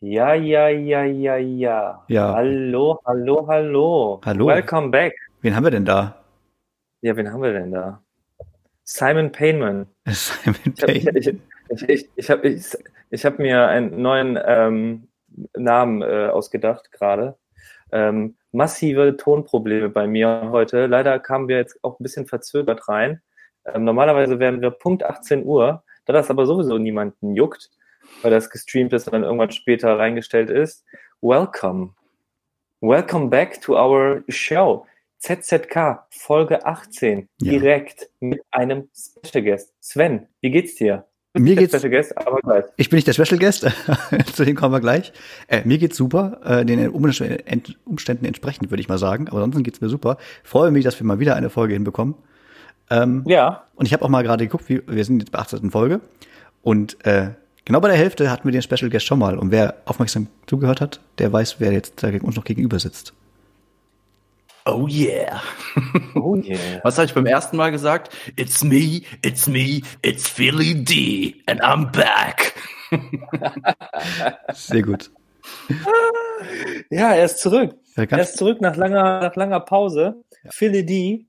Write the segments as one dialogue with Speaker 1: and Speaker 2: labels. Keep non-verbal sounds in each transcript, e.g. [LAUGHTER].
Speaker 1: Ja, ja, ja, ja, ja.
Speaker 2: Ja.
Speaker 1: Hallo, hallo, hallo.
Speaker 2: Hallo.
Speaker 1: Welcome back.
Speaker 2: Wen haben wir denn da?
Speaker 1: Ja, wen haben wir denn da? Simon Payman. [LAUGHS]
Speaker 2: Simon
Speaker 1: ich, ich, ich, ich, ich hab, ich, ich hab mir einen neuen ähm, Namen äh, ausgedacht gerade. Ähm, massive Tonprobleme bei mir heute. Leider kamen wir jetzt auch ein bisschen verzögert rein. Ähm, normalerweise wären wir Punkt 18 Uhr. Da das aber sowieso niemanden juckt, weil das gestreamt ist und dann irgendwann später reingestellt ist. Welcome. Welcome back to our show. ZZK, Folge 18,
Speaker 2: Ja.
Speaker 1: direkt mit einem Special Guest. Sven, wie geht's dir?
Speaker 2: Mir geht's-
Speaker 1: Special Guest, aber gleich.
Speaker 2: Ich bin nicht der Special Guest, [LAUGHS] zu dem kommen wir gleich. Äh, mir geht's super, äh, den Umständen Umständen entsprechend, würde ich mal sagen. Aber ansonsten geht's mir super. Freue mich, dass wir mal wieder eine Folge hinbekommen. Ähm,
Speaker 1: Ja,
Speaker 2: Und ich habe auch mal gerade geguckt, wie, wir sind jetzt bei 18. Folge. Und äh, genau bei der Hälfte hatten wir den Special Guest schon mal. Und wer aufmerksam zugehört hat, der weiß, wer jetzt da uns noch gegenüber sitzt.
Speaker 3: Oh yeah.
Speaker 1: oh [LAUGHS] yeah.
Speaker 3: Was habe ich beim ersten Mal gesagt? It's me, it's me, it's Philly D and I'm back. [LAUGHS]
Speaker 2: Sehr gut.
Speaker 1: Ja, er ist zurück.
Speaker 2: Ja,
Speaker 1: Er ist zurück nach langer, nach langer Pause. Philly D,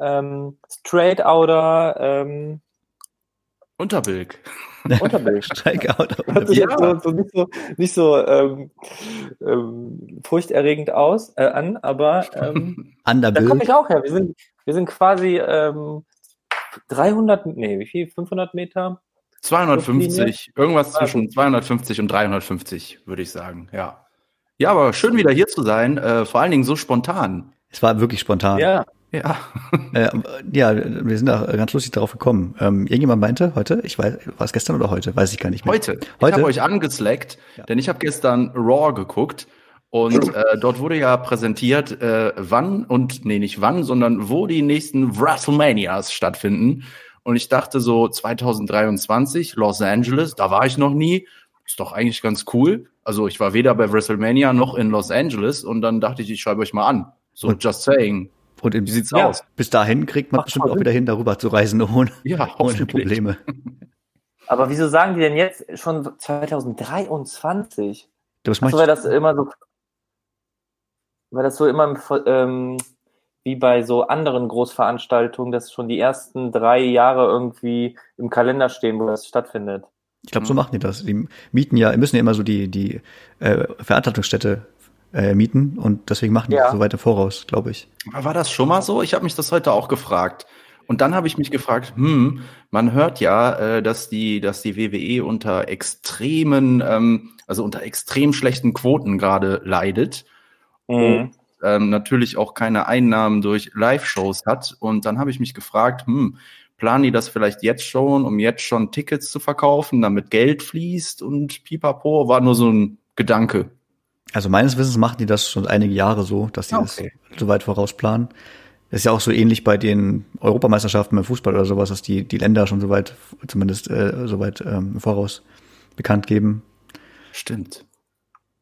Speaker 1: ähm, Straight Outer, ähm,
Speaker 3: Unterbilk.
Speaker 1: Unterbild.
Speaker 2: Strikeout.
Speaker 1: Hört
Speaker 3: Ja.
Speaker 1: so, so nicht so, nicht so ähm, ähm, furchterregend aus, äh, an, aber ähm, [LAUGHS] da komme ich auch her. Wir sind, wir sind quasi ähm, 300, nee, wie viel? 500 Meter?
Speaker 3: 250, irgendwas zwischen 250 und 350, würde ich sagen, ja. Ja, aber schön wieder hier zu sein, äh, vor allen Dingen so spontan.
Speaker 2: Es war wirklich spontan.
Speaker 1: Ja.
Speaker 3: Ja.
Speaker 2: Äh, ja, wir sind da ganz lustig darauf gekommen. Ähm, irgendjemand meinte heute, ich weiß, war es gestern oder heute? Weiß ich gar nicht mehr.
Speaker 3: Heute. Ich
Speaker 2: Heute?
Speaker 3: habe euch angeslackt, denn ich habe gestern Raw geguckt und äh, dort wurde ja präsentiert, äh, wann und nee, nicht wann, sondern wo die nächsten WrestleManias stattfinden. Und ich dachte so 2023 Los Angeles, da war ich noch nie. Ist doch eigentlich ganz cool. Also ich war weder bei WrestleMania noch in Los Angeles und dann dachte ich, ich schreibe euch mal an. So
Speaker 2: Und-
Speaker 3: just saying.
Speaker 2: Und
Speaker 3: Wie sieht's
Speaker 1: Ja.
Speaker 3: aus?
Speaker 2: bis dahin kriegt man
Speaker 1: Macht
Speaker 2: bestimmt auch wieder hin, darüber zu reisen ohne, [LAUGHS]
Speaker 3: Ja,
Speaker 2: ohne. Probleme.
Speaker 1: Aber wieso sagen die denn jetzt schon 2023?
Speaker 2: Das
Speaker 1: Achso,
Speaker 2: meinst
Speaker 1: weil das immer so, weil das so immer ähm, wie bei so anderen Großveranstaltungen, dass schon die ersten drei Jahre irgendwie im Kalender stehen, wo das stattfindet.
Speaker 2: Ich glaube, so machen die das. Die mieten ja, müssen ja immer so die, die äh, Veranstaltungsstätte äh, mieten und deswegen machen die
Speaker 1: Ja.
Speaker 2: so weit im Voraus, glaube ich.
Speaker 3: Aber war das schon mal so? Ich habe mich das heute auch gefragt. Und dann habe ich mich gefragt, hm, man hört ja, äh, dass die, dass die WWE unter extremen, ähm, also unter extrem schlechten Quoten gerade leidet.
Speaker 1: Mhm.
Speaker 3: Ähm, natürlich auch keine Einnahmen durch Live-Shows hat. Und dann habe ich mich gefragt, hm, planen die das vielleicht jetzt schon, um jetzt schon Tickets zu verkaufen, damit Geld fließt und pipapo, war nur so ein Gedanke.
Speaker 2: Also meines Wissens machen die das schon einige Jahre so, dass die
Speaker 3: Okay.
Speaker 2: das so weit vorausplanen. Das ist ja auch so ähnlich bei den Europameisterschaften beim Fußball oder sowas, dass die, die Länder schon so weit, zumindest äh, so weit ähm, Voraus bekannt geben.
Speaker 3: Stimmt.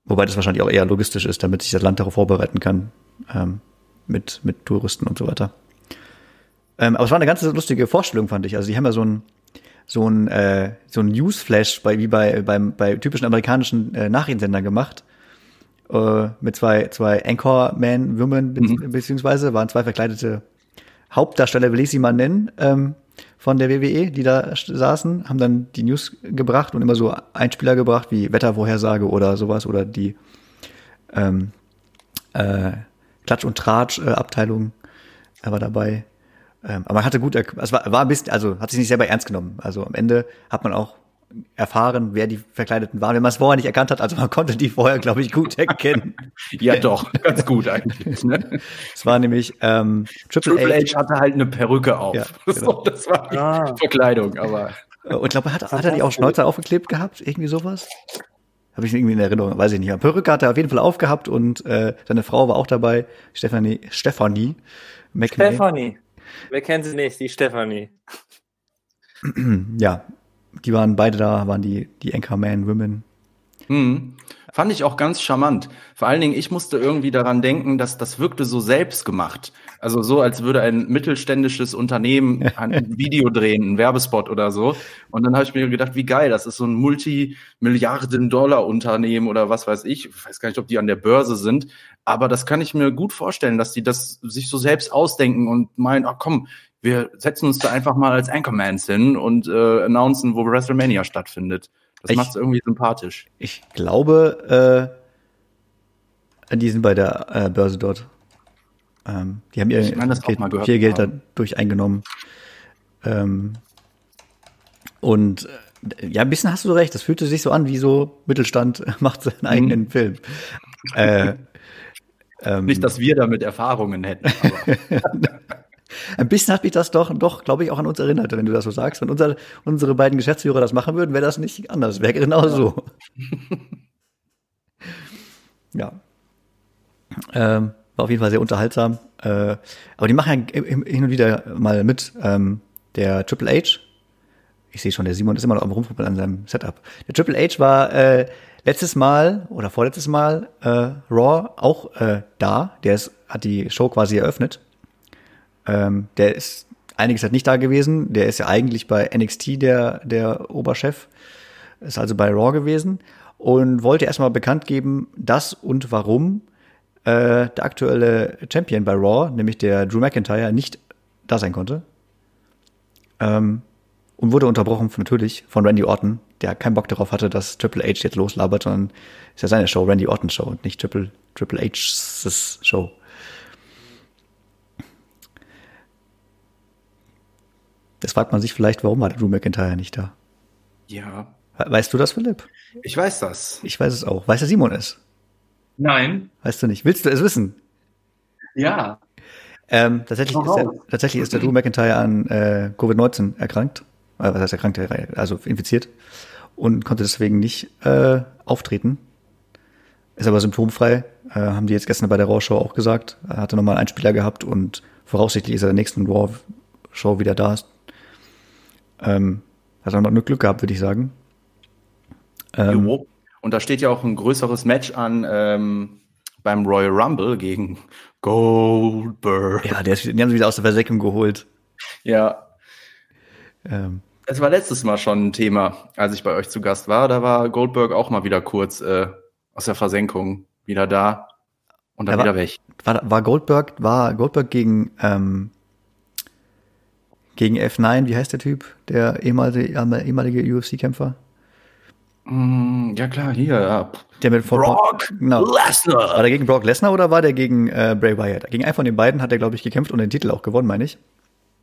Speaker 2: Wobei das wahrscheinlich auch eher logistisch ist, damit sich das Land darauf vorbereiten kann, ähm, mit, mit Touristen und so weiter. Ähm, aber es war eine ganz lustige Vorstellung, fand ich. Also die haben ja so ein, so ein, äh, so ein Newsflash bei, wie bei, beim, bei typischen amerikanischen äh, Nachrichtensendern gemacht. Äh, mit zwei, zwei Anchorman-Women, be
Speaker 3: Mhm.
Speaker 2: beziehungsweise waren zwei verkleidete Hauptdarsteller, will ich sie mal nennen, ähm, von der WWE, die da saßen, haben dann die News gebracht und immer so Einspieler gebracht, wie Wettervorhersage oder sowas oder die ähm, äh, Klatsch- und Tratsch-Abteilung äh, war dabei. Ähm, aber man hatte gut, es war, war ein bisschen, also hat sich nicht selber ernst genommen. Also am Ende hat man auch erfahren, wer die Verkleideten waren, wenn man es vorher nicht erkannt hat. Also man konnte die vorher, glaube ich, gut erkennen. [LAUGHS]
Speaker 3: Ja, doch, ganz gut eigentlich. [LAUGHS] Ne?
Speaker 2: Es war nämlich ähm, Triple,
Speaker 3: Triple
Speaker 2: H.
Speaker 3: H hatte halt eine Perücke auf.
Speaker 2: Ja, [LAUGHS]
Speaker 3: so,
Speaker 2: genau.
Speaker 3: das war die
Speaker 1: Ah.
Speaker 3: Verkleidung, aber
Speaker 2: Und ich glaube, hat, hat er die auch Schnäuzer aufgeklebt gehabt? Irgendwie sowas? Habe ich irgendwie in Erinnerung, weiß ich nicht. Perücke hat er auf jeden Fall aufgehabt und äh, seine Frau war auch dabei, Stephanie, Stephanie McMahon.
Speaker 1: Stephanie. Wer kennt sie nicht? Die Stephanie.
Speaker 2: Ja, die waren beide da, waren die, die Anchorman Women.
Speaker 3: Hm. Fand ich auch ganz charmant. Vor allen Dingen, ich musste irgendwie daran denken, dass das wirkte so selbstgemacht. Also so, als würde ein mittelständisches Unternehmen [LAUGHS] ein Video drehen, ein Werbespot oder so. Und dann habe ich mir gedacht, wie geil, das ist so ein Multimilliarden-Dollar-Unternehmen oder was weiß ich. Ich weiß gar nicht, ob die an der Börse sind. Aber das kann ich mir gut vorstellen, dass die das sich so selbst ausdenken und meinen, ach komm, wir setzen uns da einfach mal als Anchormans hin und äh, announcen, wo WrestleMania stattfindet. Das macht es irgendwie sympathisch.
Speaker 2: Ich glaube, äh, die sind bei der äh, Börse dort. Ähm, die haben ihr
Speaker 3: Ich gehört
Speaker 2: viel
Speaker 3: zu
Speaker 2: Geld
Speaker 3: haben.
Speaker 2: dadurch eingenommen. Ähm, und äh, ja, ein bisschen hast du recht. Das fühlte sich so an, wie so Mittelstand [LAUGHS] macht seinen eigenen Film. Äh, [LAUGHS] ähm,
Speaker 3: Nicht, dass wir damit Erfahrungen hätten. [LAUGHS]
Speaker 2: Ein bisschen hat mich das doch, doch, glaube ich, auch an uns erinnert, wenn du das so sagst. Wenn unser, unsere beiden Geschäftsführer das machen würden, wäre das nicht anders. Wäre genau so. [LAUGHS] ja. Ähm, war auf jeden Fall sehr unterhaltsam. Äh, aber die machen ja hin und wieder mal mit. Ähm, der Triple H, ich sehe schon, der Simon ist immer noch am Rumfuppeln an seinem Setup. Der Triple H war äh, letztes Mal oder vorletztes Mal äh, Raw auch äh, da. Der ist, hat die Show quasi eröffnet. Ähm, der ist einiges Zeit nicht da gewesen. Der ist ja eigentlich bei NXT der, der Oberchef. Ist also bei Raw gewesen und wollte erstmal bekannt geben, dass und warum äh, der aktuelle Champion bei Raw, nämlich der Drew McIntyre, nicht da sein konnte. Ähm, und wurde unterbrochen natürlich von Randy Orton, der keinen Bock darauf hatte, dass Triple H jetzt loslabert, sondern ist ja seine Show, Randy Orton Show und nicht Triple, Triple H's Show. Das fragt man sich vielleicht, warum war der Drew McIntyre nicht da?
Speaker 3: ja,
Speaker 2: We- Weißt du das, Philipp?
Speaker 3: ich weiß das.
Speaker 2: Ich weiß es auch. Weiß der Simon es?
Speaker 3: Nein.
Speaker 2: Weißt du nicht? Willst du es wissen?
Speaker 3: Ja.
Speaker 2: Ähm, tatsächlich, ist der, tatsächlich ist der Drew McIntyre an äh, Covid-19 erkrankt. Äh, was heißt erkrankt? Also infiziert. Und konnte deswegen nicht äh, auftreten. Ist aber symptomfrei. Äh, haben die jetzt gestern bei der Raw-Show auch gesagt. Er hatte nochmal einen Spieler gehabt und voraussichtlich ist er der nächsten Raw-Show wieder da. Ähm, hat er noch nur Glück gehabt, würde ich sagen. Ähm,
Speaker 3: Jo. Und da steht ja auch ein größeres Match an ähm, beim Royal Rumble gegen Goldberg.
Speaker 2: ja, der ist, den haben sie wieder aus der Versenkung geholt.
Speaker 3: Ja.
Speaker 2: Ähm,
Speaker 3: Es war letztes Mal schon ein Thema, als ich bei euch zu Gast war. Da war Goldberg auch mal wieder kurz äh, aus der Versenkung wieder da und dann
Speaker 2: Er war-
Speaker 3: wieder weg.
Speaker 2: war, war Goldberg, war Goldberg gegen, ähm, gegen F9, wie heißt der Typ? Der ehemalige, ehemalige UFC-Kämpfer?
Speaker 3: Mm, ja klar, hier. Ja.
Speaker 2: Der mit
Speaker 3: Brock
Speaker 2: genau. War
Speaker 3: Lesnar.
Speaker 2: der gegen Brock Lesnar oder war der gegen äh, Bray Wyatt? Gegen einen von den beiden hat er, glaube ich, gekämpft und den Titel auch gewonnen, meine ich.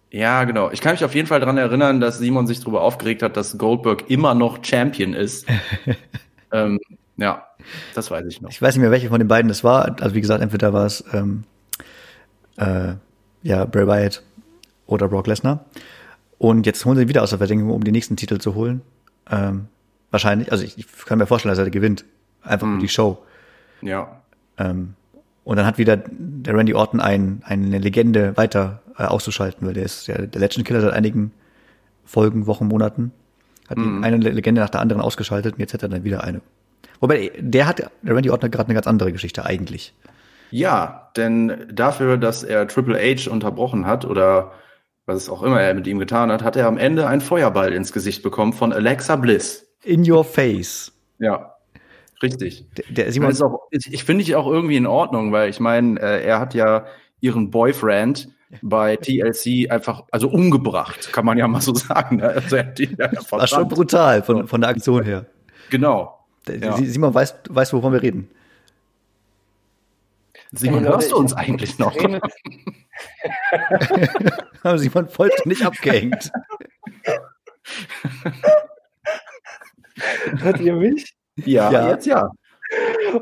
Speaker 3: Ja, genau. Ich kann mich auf jeden Fall daran erinnern, dass Simon sich darüber aufgeregt hat, dass Goldberg immer noch Champion ist. [LAUGHS] ähm, ja, das weiß ich noch.
Speaker 2: Ich weiß nicht mehr, welche von den beiden es war. Also wie gesagt, entweder war es ähm, äh, ja, Bray Wyatt oder Brock Lesnar. Und jetzt holen sie ihn wieder aus der Versenkung, um den nächsten Titel zu holen. Ähm, wahrscheinlich. Also ich, ich kann mir vorstellen, dass er gewinnt. Einfach für die Show.
Speaker 3: Ja.
Speaker 2: Ähm, und dann hat wieder der Randy Orton ein, eine Legende weiter äh, auszuschalten, weil der ist ja der Legend Killer seit einigen Folgen, Wochen, Monaten. Hat die eine Legende nach der anderen ausgeschaltet und jetzt hat er dann wieder eine. Wobei, der hat, der Randy Orton hat gerade eine ganz andere Geschichte eigentlich.
Speaker 3: Ja, denn dafür, dass er Triple H unterbrochen hat oder was auch immer er mit ihm getan hat, hat er am Ende einen Feuerball ins Gesicht bekommen von Alexa Bliss.
Speaker 2: In your face.
Speaker 3: Ja, richtig.
Speaker 2: Der, der
Speaker 3: Ich,
Speaker 2: Simon
Speaker 3: ist auch, ich, ich finde ich auch irgendwie in Ordnung, weil ich meine, äh, er hat ja ihren Boyfriend bei TLC einfach, also umgebracht, kann man ja mal so sagen. ne? Also er hat ihn ja
Speaker 2: war schon brutal von, von der Aktion her.
Speaker 3: Genau. Ja.
Speaker 2: Simon weiß, weiß, wovon wir reden.
Speaker 3: Simon,
Speaker 1: Leute,
Speaker 3: hörst du uns
Speaker 1: ich-
Speaker 3: eigentlich noch? [LAUGHS]
Speaker 2: Aber Simon vollständig abgehängt.
Speaker 1: Hört ihr mich?
Speaker 3: Ja,
Speaker 2: Ja.
Speaker 3: jetzt ja.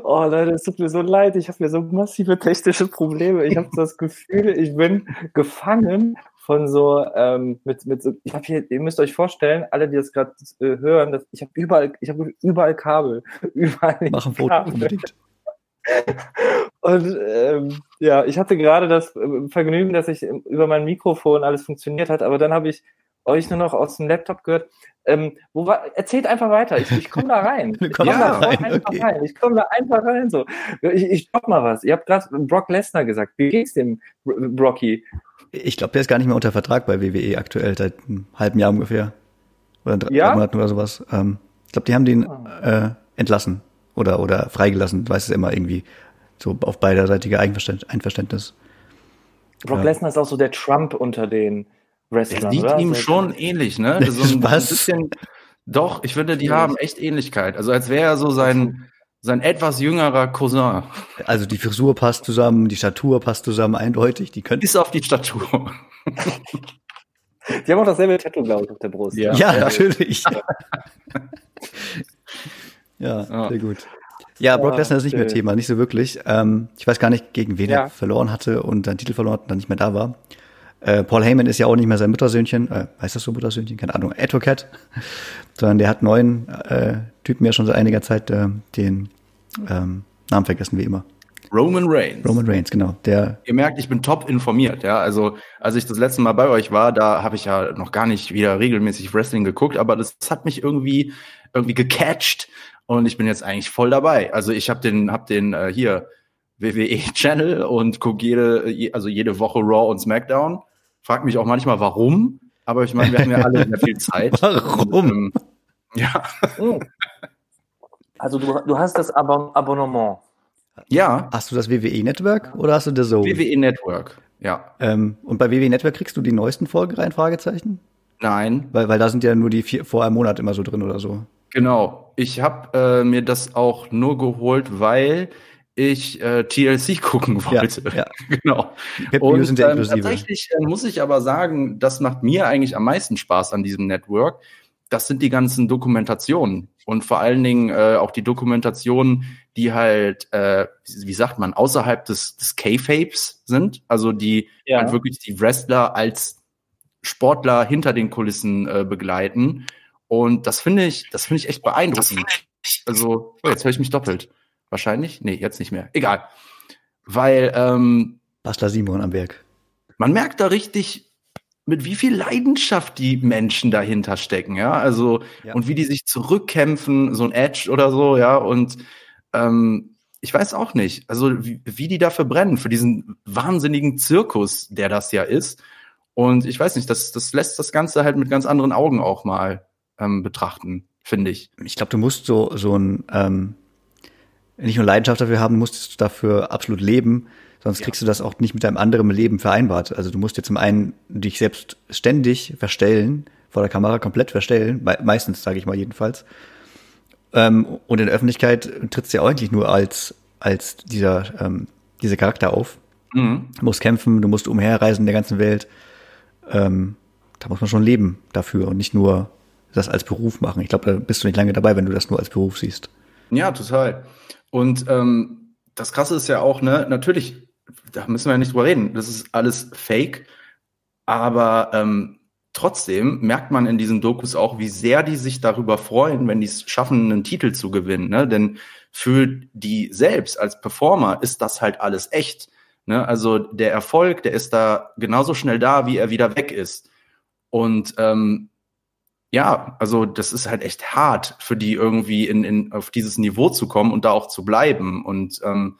Speaker 1: Oh Leute, es tut mir so leid. Ich habe hier so massive technische Probleme. Ich habe das Gefühl, ich bin gefangen von so ähm, mit mit so. Ich habe hier. Ihr müsst euch vorstellen, alle, die das gerade äh, hören, dass ich habe überall, ich habe überall Kabel, [LAUGHS] überall
Speaker 2: Mach ein Foto
Speaker 1: Kabel.
Speaker 2: unbedingt. [LAUGHS]
Speaker 1: Und ähm, ja, ich hatte gerade das äh, Vergnügen, dass ich über mein Mikrofon alles funktioniert hat, aber dann habe ich euch nur noch aus dem Laptop gehört. Ähm, wo war, erzählt einfach weiter. Ich, ich komme da rein. [LAUGHS] Ich komme
Speaker 2: Ja,
Speaker 1: da
Speaker 2: rein,
Speaker 1: einfach
Speaker 2: okay.
Speaker 1: rein. Ich komme da einfach rein. So. Ich, ich stopp mal was. Ihr habt gerade Brock Lesnar gesagt. Wie geht's dem Bro- Brocky?
Speaker 2: Ich glaube, der ist gar nicht mehr unter Vertrag bei WWE aktuell, seit einem halben Jahr ungefähr. Oder drei,
Speaker 1: Ja?
Speaker 2: drei Monaten oder sowas. Ähm, ich glaube, die haben den äh, entlassen oder, oder freigelassen. Du weißt es immer irgendwie. So auf beiderseitige Einverständ Einverständnis.
Speaker 1: Brock
Speaker 2: Ja.
Speaker 1: Lesnar ist auch so der Trump unter den
Speaker 3: Der
Speaker 1: Wrestlern,
Speaker 3: sieht
Speaker 1: oder?
Speaker 3: ihm
Speaker 1: So-
Speaker 3: schon ähnlich, ne? [LAUGHS] So ein,
Speaker 2: Was?
Speaker 3: bisschen. Doch, ich finde, die haben echt Ähnlichkeit. Also als wäre er so sein, sein etwas jüngerer Cousin.
Speaker 2: Also die Frisur passt zusammen, die Statur passt zusammen, eindeutig. Die könnten.
Speaker 3: Bis auf die Statur.
Speaker 1: Die haben auch dasselbe Tattoo, glaube ich, auf der Brust.
Speaker 3: Ja.
Speaker 2: Ja, natürlich. [LAUGHS] ja,
Speaker 3: Ja.
Speaker 2: sehr gut. Ja, Brock Lesnar ist nicht mehr
Speaker 1: schön.
Speaker 2: Thema, nicht so wirklich. Ähm, ich weiß gar nicht, gegen wen
Speaker 1: Ja.
Speaker 2: er verloren hatte und seinen Titel verloren hat und dann nicht mehr da war. Äh, Paul Heyman ist ja auch nicht mehr sein Muttersöhnchen, äh, heißt das so Muttersöhnchen? Keine Ahnung, Advocate, [LAUGHS] sondern der hat neuen äh, Typen ja schon seit einiger Zeit äh, den ähm, Namen vergessen, wie immer.
Speaker 3: Roman Reigns.
Speaker 2: Roman Reigns, genau. Der,
Speaker 3: Ihr merkt, ich bin top informiert, ja. Also, als ich das letzte Mal bei euch war, da habe ich ja noch gar nicht wieder regelmäßig Wrestling geguckt, aber das hat mich irgendwie irgendwie gecatcht und ich bin jetzt eigentlich voll dabei. Also, ich habe den hab den äh, hier WWE Channel und gucke jede je- also jede Woche Raw und SmackDown. Frag mich auch manchmal warum, aber ich meine, wir haben ja alle sehr viel Zeit. [LAUGHS]
Speaker 2: Warum?
Speaker 3: Und, ähm, ja.
Speaker 1: Hm. Also du, du hast das Abon Abonnement.
Speaker 3: Ja,
Speaker 2: hast du das WWE Network oder hast du The Zone?
Speaker 3: WWE Network. Ja.
Speaker 2: Ähm, und bei WWE Network kriegst du die neuesten Folgen rein, Fragezeichen?
Speaker 3: Nein,
Speaker 2: Weil, weil da sind ja nur die vier, vor einem Monat immer so drin oder so.
Speaker 3: Genau. Ich habe äh, mir das auch nur geholt, weil ich äh, TLC gucken
Speaker 2: Ja,
Speaker 3: wollte.
Speaker 2: ja. [LAUGHS]
Speaker 3: genau.
Speaker 2: Pay-Per-Views sind ja
Speaker 3: ähm, tatsächlich äh, muss ich aber sagen, das macht mir eigentlich am meisten Spaß an diesem Network. Das sind die ganzen Dokumentationen und vor allen Dingen äh, auch die Dokumentationen, die halt, äh, wie wie sagt man, außerhalb des, des K-Fapes sind. Also die
Speaker 1: Ja.
Speaker 3: halt wirklich die Wrestler als Sportler hinter den Kulissen äh, begleiten. Und das finde ich, das finde ich echt beeindruckend. Also, oh, jetzt höre ich mich doppelt. Wahrscheinlich? Nee, jetzt nicht mehr. Egal. Weil ähm,
Speaker 2: Bastler Simon am Werk.
Speaker 3: man merkt da richtig, mit wie viel Leidenschaft die Menschen dahinter stecken, ja. Also,
Speaker 2: Ja.
Speaker 3: und wie die sich zurückkämpfen, so ein Edge oder so, ja. Und ähm, ich weiß auch nicht, also wie, wie die dafür brennen, für diesen wahnsinnigen Zirkus, der das ja ist. Und ich weiß nicht, das, das lässt das Ganze halt mit ganz anderen Augen auch mal ähm, betrachten, finde ich.
Speaker 2: Ich glaube, du musst so, so ein, ähm, nicht nur Leidenschaft dafür haben, du musst dafür absolut leben, sonst kriegst du das auch nicht mit deinem anderen Leben vereinbart. Also du musst dir zum einen dich selbst ständig verstellen, vor der Kamera komplett verstellen, me meistens, sage ich mal jedenfalls. Ähm, und in der Öffentlichkeit trittst du ja eigentlich nur als, als dieser, ähm, dieser Charakter auf.
Speaker 3: Mhm.
Speaker 2: Du musst kämpfen, du musst umherreisen in der ganzen Welt. Ähm, da muss man schon leben dafür und nicht nur das als Beruf machen. Ich glaube, da bist du nicht lange dabei, wenn du das nur als Beruf siehst.
Speaker 3: Ja, total. Und ähm, das Krasse ist ja auch, ne, natürlich, da müssen wir ja nicht drüber reden, das ist alles Fake, aber ähm, trotzdem merkt man in diesen Dokus auch, wie sehr die sich darüber freuen, wenn die es schaffen, einen Titel zu gewinnen. Ne? Denn für die selbst als Performer ist das halt alles echt. Ne? Also der Erfolg, der ist da genauso schnell da, wie er wieder weg ist. Und ähm, ja, also das ist halt echt hart für die irgendwie in, in auf dieses Niveau zu kommen und da auch zu bleiben. Und ähm,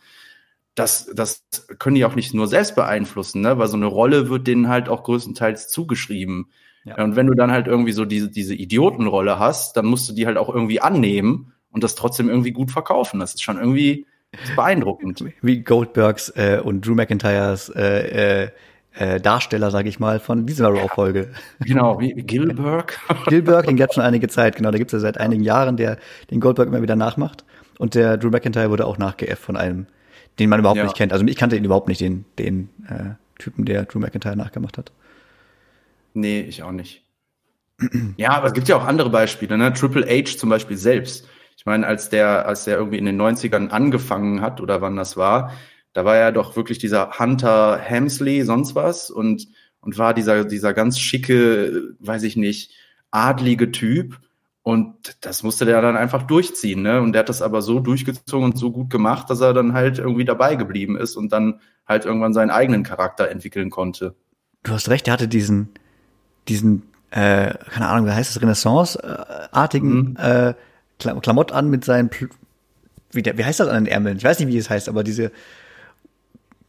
Speaker 3: das, das können die auch nicht nur selbst beeinflussen, ne? weil so eine Rolle wird denen halt auch größtenteils zugeschrieben.
Speaker 2: Ja.
Speaker 3: Und wenn du dann halt irgendwie so diese, diese Idiotenrolle hast, dann musst du die halt auch irgendwie annehmen und das trotzdem irgendwie gut verkaufen. Das ist schon irgendwie beeindruckend.
Speaker 2: Wie Goldbergs äh, und Drew McIntyres äh, äh, äh, Darsteller, sage ich mal, von dieser Raw-Folge.
Speaker 3: Genau, [LAUGHS] wie Gilbert.
Speaker 2: Gilbert, den gab schon einige Zeit, genau, da gibt's ja seit einigen Jahren, der den Goldberg immer wieder nachmacht. Und der Drew McIntyre wurde auch nachgeäfft von einem, den man überhaupt
Speaker 3: Ja.
Speaker 2: nicht kennt. Also ich kannte ihn überhaupt nicht, den, den äh, Typen, der Drew McIntyre nachgemacht hat.
Speaker 3: Nee, ich auch nicht. [CLEARS THROAT] ja, aber es gibt ja auch andere Beispiele, ne? Triple H zum Beispiel selbst. Ich meine, als der, als der irgendwie in den 90ern angefangen hat oder wann das war, da war ja doch wirklich dieser Hunter Hemsley, sonst was, und, und war dieser, dieser ganz schicke, weiß ich nicht, adlige Typ. Und das musste der dann einfach durchziehen, ne? Und der hat das aber so durchgezogen und so gut gemacht, dass er dann halt irgendwie dabei geblieben ist und dann halt irgendwann seinen eigenen Charakter entwickeln konnte.
Speaker 2: Du hast recht, er hatte diesen, diesen äh, keine Ahnung, wie heißt das, Renaissance-artigen
Speaker 3: Mhm.
Speaker 2: äh, Kla Klamott an mit seinen, Pl wie, der, wie heißt das an den Ärmeln? Ich weiß nicht, wie es heißt, aber diese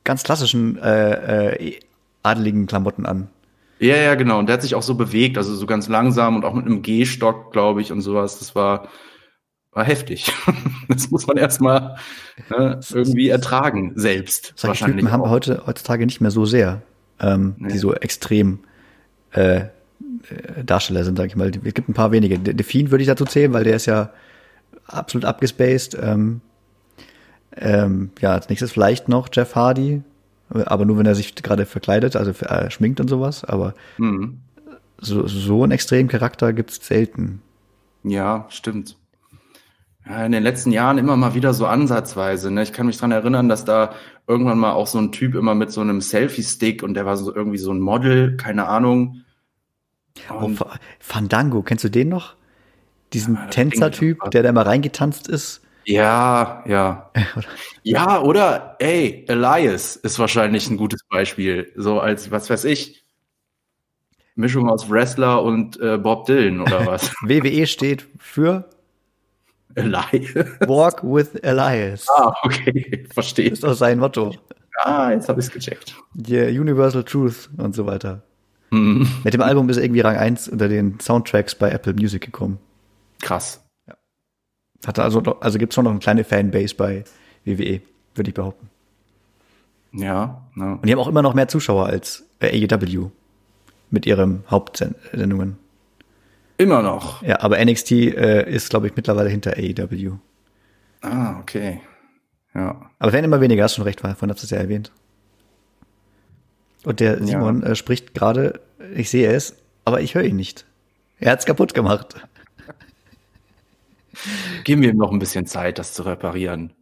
Speaker 2: ganz klassischen äh, äh, adeligen Klamotten an.
Speaker 3: Ja, ja, genau. Und der hat sich auch so bewegt, also so ganz langsam und auch mit einem Gehstock, glaube ich, und sowas. Das war, war heftig. [LAUGHS] Das muss man erstmal ne, irgendwie ertragen, selbst.
Speaker 2: Solche
Speaker 3: wahrscheinlich.
Speaker 2: Typen haben wir heute, heutzutage nicht mehr so sehr, ähm,
Speaker 3: Nee.
Speaker 2: die so extrem äh, äh, Darsteller sind, sag ich mal. Es gibt ein paar wenige. De Fiend würde ich dazu zählen, weil der ist ja absolut abgespaced. Ähm, ähm, ja, als nächstes vielleicht noch Jeff Hardy, aber nur wenn er sich gerade verkleidet, also äh, schminkt und sowas. Aber
Speaker 3: Mhm.
Speaker 2: so, so einen extremen Charakter gibt's selten.
Speaker 3: Ja, stimmt. Ja, in den letzten Jahren immer mal wieder so ansatzweise. Ne? Ich kann mich dran erinnern, dass da irgendwann mal auch so ein Typ immer mit so einem Selfie-Stick und der war so irgendwie so ein Model, keine Ahnung.
Speaker 2: Oh,
Speaker 3: Und,
Speaker 2: Fandango, kennst du den noch? Diesen
Speaker 3: Ja,
Speaker 2: Tänzer-Typ, der da mal reingetanzt ist.
Speaker 3: Ja, ja. [LAUGHS] Ja, oder, ey, Elias ist wahrscheinlich ein gutes Beispiel. So als, was weiß ich, Mischung aus Wrestler und äh, Bob Dylan oder was? [LAUGHS]
Speaker 2: WWE steht für
Speaker 3: Elias.
Speaker 2: Walk with Elias.
Speaker 3: Ah, okay, [LAUGHS] verstehe.
Speaker 2: ist auch sein Motto.
Speaker 3: Ah, jetzt habe ich es gecheckt.
Speaker 2: Die Universal Truth und so weiter.
Speaker 3: Hm,
Speaker 2: Mit dem Album ist er irgendwie Rang 1 unter den Soundtracks bei Apple Music gekommen.
Speaker 3: krass.
Speaker 2: Hatte also, also gibt's schon noch eine kleine Fanbase bei WWE, würde ich behaupten.
Speaker 3: Ja, ja.
Speaker 2: Und die haben auch immer noch mehr Zuschauer als bei AEW mit ihren Hauptsendungen.
Speaker 3: Immer noch.
Speaker 2: Ja, aber NXT äh, ist, glaube ich, mittlerweile hinter AEW.
Speaker 3: Ah, okay. Ja.
Speaker 2: Aber es werden immer weniger, hast schon recht, vorhin hast du es ja erwähnt. Und der Simon äh, spricht gerade, ich sehe es, aber ich höre ihn nicht. Er hat's kaputt gemacht.
Speaker 3: Geben wir ihm noch ein bisschen Zeit, das zu reparieren.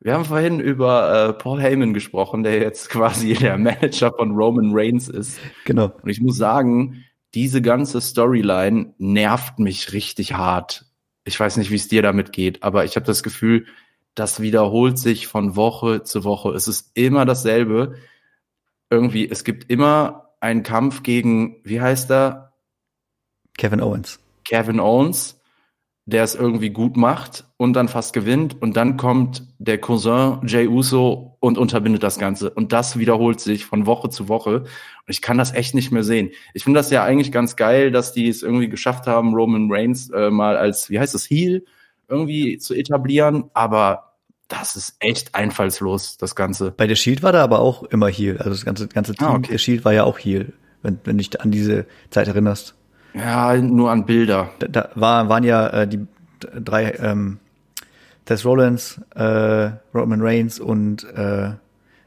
Speaker 3: Wir haben vorhin über äh, Paul Heyman gesprochen, der jetzt [LAUGHS] quasi der Manager von Roman Reigns ist.
Speaker 2: Genau.
Speaker 3: Und ich muss sagen, diese ganze Storyline nervt mich richtig hart. Ich weiß nicht, wie es dir damit geht, aber ich habe das Gefühl, das wiederholt sich von Woche zu Woche. Es ist immer dasselbe. Irgendwie, es gibt immer einen Kampf gegen, wie heißt er?
Speaker 2: Kevin Owens.
Speaker 3: Kevin Owens, der es irgendwie gut macht und dann fast gewinnt. Und dann kommt der Cousin Jay Uso und unterbindet das Ganze. Und das wiederholt sich von Woche zu Woche. Und ich kann das echt nicht mehr sehen. Ich finde das ja eigentlich ganz geil, dass die es irgendwie geschafft haben, Roman Reigns äh, mal als, wie heißt das, Heel irgendwie zu etablieren. Aber das ist echt einfallslos, das Ganze.
Speaker 2: Bei der Shield war da aber auch immer Heal. Also das ganze, ganze Team
Speaker 3: Ah, okay.
Speaker 2: der Shield war ja auch Heal, wenn, wenn du dich an diese Zeit erinnerst.
Speaker 3: Ja, nur an Bilder.
Speaker 2: Da, da war, waren ja äh, die drei ähm, Seth Rollins, äh, Roman Reigns und äh,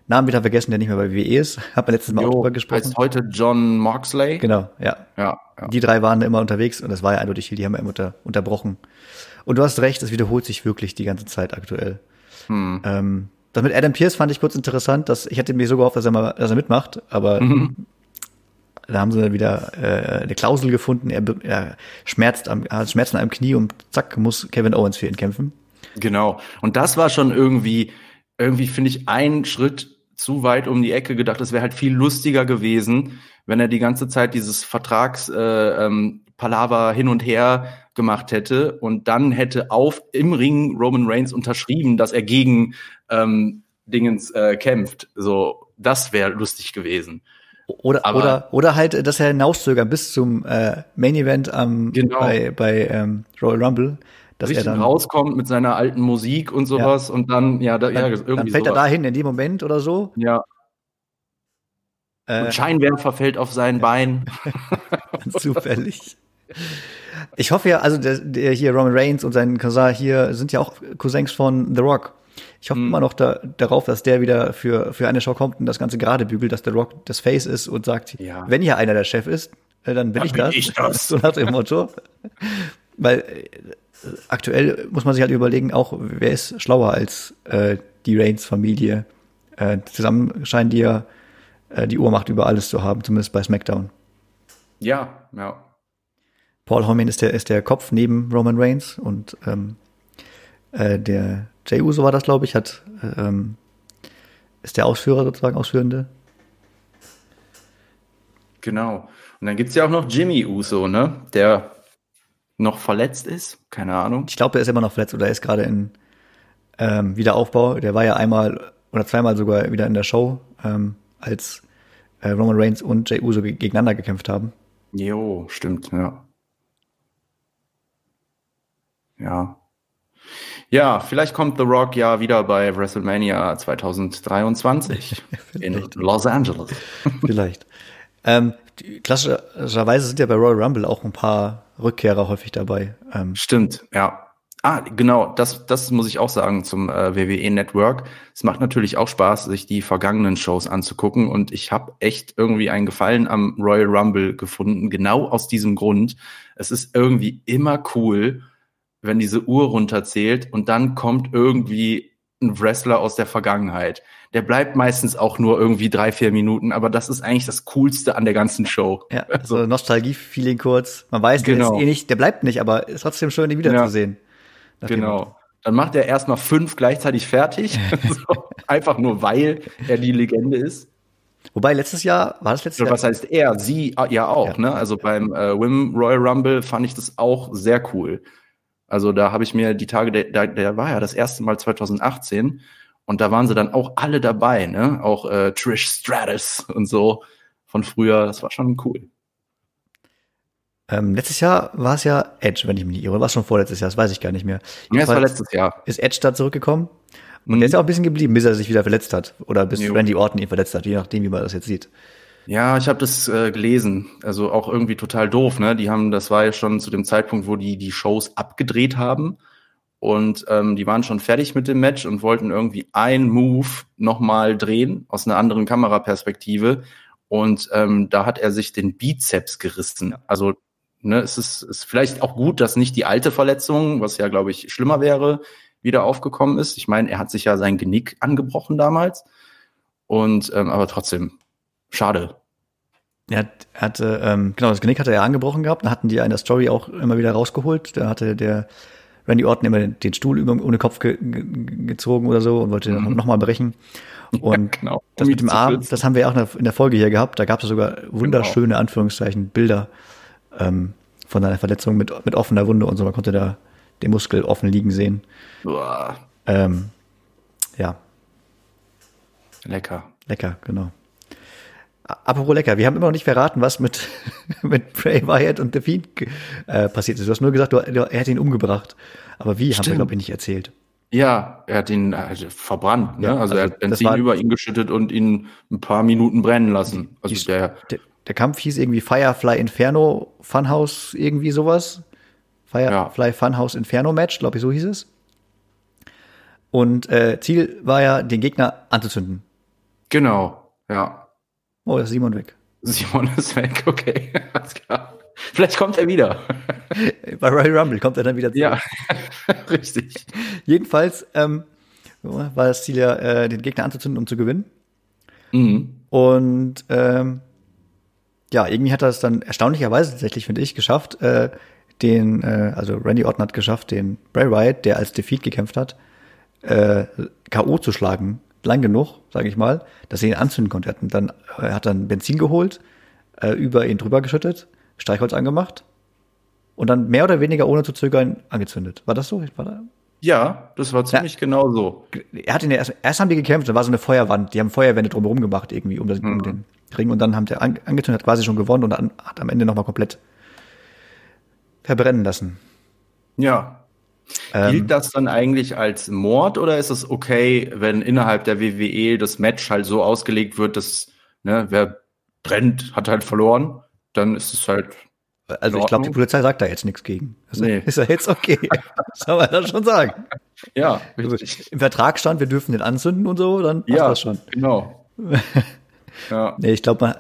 Speaker 2: Namen wieder vergessen, der nicht mehr bei WWE ist. [LAUGHS] Hab wir letztes Mal auch drüber gesprochen.
Speaker 3: heißt heute John Moxley.
Speaker 2: Genau, ja.
Speaker 3: Ja, ja.
Speaker 2: Die drei waren immer unterwegs und das war ja eindeutig die haben wir immer unter, unterbrochen. Und du hast recht, es wiederholt sich wirklich die ganze Zeit aktuell.
Speaker 3: Hm.
Speaker 2: Ähm, das mit Adam Pierce fand ich kurz interessant, dass ich hätte mir so gehofft, dass er mal, dass er mitmacht, aber
Speaker 3: Mhm.
Speaker 2: Da haben sie wieder äh, eine Klausel gefunden. Er, er schmerzt am, hat Schmerzen am Knie und zack muss Kevin Owens für ihn kämpfen.
Speaker 3: Genau. Und das war schon irgendwie, irgendwie finde ich, ein Schritt zu weit um die Ecke gedacht. Es wäre halt viel lustiger gewesen, wenn er die ganze Zeit dieses Vertrags äh, ähm, Palaver hin und her gemacht hätte und dann hätte auf im Ring Roman Reigns unterschrieben, dass er gegen ähm, Dingens äh, kämpft. So, das wäre lustig gewesen.
Speaker 2: Oder,
Speaker 3: Aber-
Speaker 2: oder, oder halt, dass er hinauszögert bis zum äh, Main Event am,
Speaker 3: Genau.
Speaker 2: bei, bei ähm, Royal Rumble, dass er dann,
Speaker 3: rauskommt mit seiner alten Musik und sowas und dann, ja, da, ja
Speaker 2: dann,
Speaker 3: irgendwie
Speaker 2: dann fällt er
Speaker 3: sowas.
Speaker 2: dahin in dem Moment oder so.
Speaker 3: Ja,
Speaker 2: Äh,
Speaker 3: und Scheinwerfer fällt auf sein Bein.
Speaker 2: Ganz [LAUGHS] zufällig. Ich hoffe ja, also der, der hier Roman Reigns und sein Cousin hier sind ja auch Cousins von The Rock. Ich hoffe
Speaker 3: Hm.
Speaker 2: immer noch da, darauf, dass der wieder für, für eine Show kommt und das Ganze gerade bügelt, dass The Rock das Face ist und sagt,
Speaker 3: Ja.
Speaker 2: wenn hier einer der Chef ist, äh, dann bin
Speaker 3: Dann
Speaker 2: ich
Speaker 3: bin
Speaker 2: das.
Speaker 3: ich das. [LAUGHS]
Speaker 2: So nach dem Motto. Weil äh, aktuell muss man sich halt überlegen, auch wer ist schlauer als äh, die Reigns-Familie. Äh, zusammen scheinen die ja äh, die Uhrmacht über alles zu haben, zumindest bei SmackDown.
Speaker 3: Ja, ja.
Speaker 2: Paul Heyman ist der, ist der Kopf neben Roman Reigns und ähm, äh, der Jey Uso war das, glaube ich, hat ähm, ist der Ausführer sozusagen, Ausführende.
Speaker 3: Genau. Und dann gibt's ja auch noch Jimmy Uso, ne? Der noch verletzt ist. Keine Ahnung.
Speaker 2: Ich glaube, er ist immer noch verletzt oder er ist gerade in ähm, Wiederaufbau. Der war ja einmal oder zweimal sogar wieder in der Show, ähm, als äh, Roman Reigns und Jey Uso gegeneinander gekämpft haben.
Speaker 3: Jo, stimmt, ja. Ja. Ja, vielleicht kommt The Rock ja wieder bei WrestleMania 2023 [LAUGHS] in Los Angeles. [LAUGHS]
Speaker 2: vielleicht. Ähm, klassischerweise sind ja bei Royal Rumble auch ein paar Rückkehrer häufig dabei.
Speaker 3: Ähm, Stimmt, ja. Ah, genau, das, das muss ich auch sagen zum äh, WWE Network. Es macht natürlich auch Spaß, sich die vergangenen Shows anzugucken und ich habe echt irgendwie einen Gefallen am Royal Rumble gefunden, genau aus diesem Grund. Es ist irgendwie immer cool, wenn diese Uhr runterzählt und dann kommt irgendwie ein Wrestler aus der Vergangenheit. Der bleibt meistens auch nur irgendwie drei, vier Minuten, aber das ist eigentlich das Coolste an der ganzen Show.
Speaker 2: Ja, [LAUGHS] so also Nostalgie-Feeling kurz. Man weiß, genau. der ist eh nicht, der bleibt nicht, aber ist trotzdem schön, ihn wiederzusehen.
Speaker 3: Ja. Genau. Dann macht er erstmal fünf gleichzeitig fertig. [LAUGHS] so, einfach nur, weil er die Legende ist.
Speaker 2: Wobei letztes Jahr, war das letztes Jahr?
Speaker 3: Was heißt er? Sie ah, ja auch, ja. ne? Also beim äh, Wim Royal Rumble fand ich das auch sehr cool. Also da habe ich mir die Tage, der, der, der war ja das erste Mal 2018 und da waren sie dann auch alle dabei, ne? Auch äh, Trish Stratus und so von früher. Das war schon cool.
Speaker 2: Ähm, letztes Jahr war es ja Edge, wenn ich mich nicht irre. War es schon vorletztes Jahr? Das weiß ich gar nicht mehr.
Speaker 3: Ja, es war letztes Jahr.
Speaker 2: Ist Edge da zurückgekommen? Und mhm. der ist ja auch ein bisschen geblieben, bis er sich wieder verletzt hat. Oder bis jo. Randy Orton ihn verletzt hat, je nachdem, wie man das jetzt sieht.
Speaker 3: Ja, ich habe das äh, gelesen. Also auch irgendwie total doof, ne? Die haben, das war ja schon zu dem Zeitpunkt, wo die die Shows abgedreht haben. Und ähm, die waren schon fertig mit dem Match und wollten irgendwie ein Move nochmal drehen aus einer anderen Kameraperspektive. Und ähm, da hat er sich den Bizeps gerissen. Also ne, es ist, ist vielleicht auch gut, dass nicht die alte Verletzung, was ja, glaube ich, schlimmer wäre, wieder aufgekommen ist. Ich meine, er hat sich ja sein Genick angebrochen damals. Und ähm, aber trotzdem, schade.
Speaker 2: Er hatte, ähm, genau, das Genick hatte er angebrochen gehabt. Da hatten die in der Story auch immer wieder rausgeholt. Da hatte der Randy Orton immer den Stuhl über, ohne Kopf ge ge gezogen oder so und wollte mhm. nochmal brechen. [LAUGHS] Und ja, genau. das mit dem Arm, das haben wir auch in der Folge hier gehabt. Da gab es sogar wunderschöne, genau. Anführungszeichen, Bilder ähm, von seiner Verletzung mit, mit offener Wunde und so. Man konnte da den Muskel offen liegen sehen. Ähm, ja.
Speaker 3: Lecker.
Speaker 2: Lecker, genau. Apropos lecker, wir haben immer noch nicht verraten, was mit, [LAUGHS] mit Bray Wyatt und The Fiend äh, passiert ist. Du hast nur gesagt, du, er hat ihn umgebracht. Aber wie, Stimmt. haben wir, glaube ich, nicht erzählt.
Speaker 3: Ja, er hat ihn also verbrannt, ne? Ja, also, also, er hat Benzin war, über ihn geschüttet und ihn ein paar Minuten brennen lassen. Also
Speaker 2: die, der, der, der, Kampf hieß irgendwie Firefly Inferno Funhouse, irgendwie sowas. Firefly ja. Funhouse Inferno Match, glaube ich, so hieß es. Und äh, Ziel war ja, den Gegner anzuzünden.
Speaker 3: Genau, ja.
Speaker 2: Oh, ist Simon weg.
Speaker 3: Simon ist weg, okay. [LAUGHS] Alles klar. Vielleicht kommt er wieder. [LAUGHS]
Speaker 2: Bei Royal Rumble kommt er dann wieder
Speaker 3: zurück. Ja, [LAUGHS] richtig.
Speaker 2: Jedenfalls ähm, war das Ziel ja, äh, den Gegner anzuzünden, um zu gewinnen.
Speaker 3: Mhm.
Speaker 2: Und ähm, ja, irgendwie hat er es dann erstaunlicherweise tatsächlich, finde ich, geschafft, äh, den, äh, also Randy Orton hat geschafft, den Bray Wyatt, der als Defeat gekämpft hat, äh, K.O. zu schlagen lang genug, sage ich mal, dass er ihn anzünden konnte. Er hat dann, er hat dann Benzin geholt, äh, über ihn drüber geschüttet, Streichholz angemacht und dann mehr oder weniger ohne zu zögern angezündet. War das so? War da?
Speaker 3: Ja, das war ziemlich ja, genau so.
Speaker 2: Er hat ihn erst, erst haben die gekämpft, da war so eine Feuerwand, die haben Feuerwände drumherum gemacht irgendwie um, das, mhm. um den Ring und dann haben die angezündet, hat quasi schon gewonnen und dann hat am Ende nochmal komplett verbrennen lassen.
Speaker 3: Ja, ähm, Gilt das dann eigentlich als Mord oder ist es okay, wenn innerhalb der WWE das Match halt so ausgelegt wird, dass ne, wer brennt, hat halt verloren? Dann ist es halt.
Speaker 2: Also ich glaube, die Polizei sagt da jetzt nichts gegen. Also nee. [LAUGHS] Ist ja jetzt okay. [LAUGHS] Soll man das schon sagen?
Speaker 3: Ja.
Speaker 2: Also, Im Vertrag stand, wir dürfen den anzünden und so, dann passt
Speaker 3: ja,
Speaker 2: das schon.
Speaker 3: Genau. [LAUGHS]
Speaker 2: ja. Nee, ich glaube,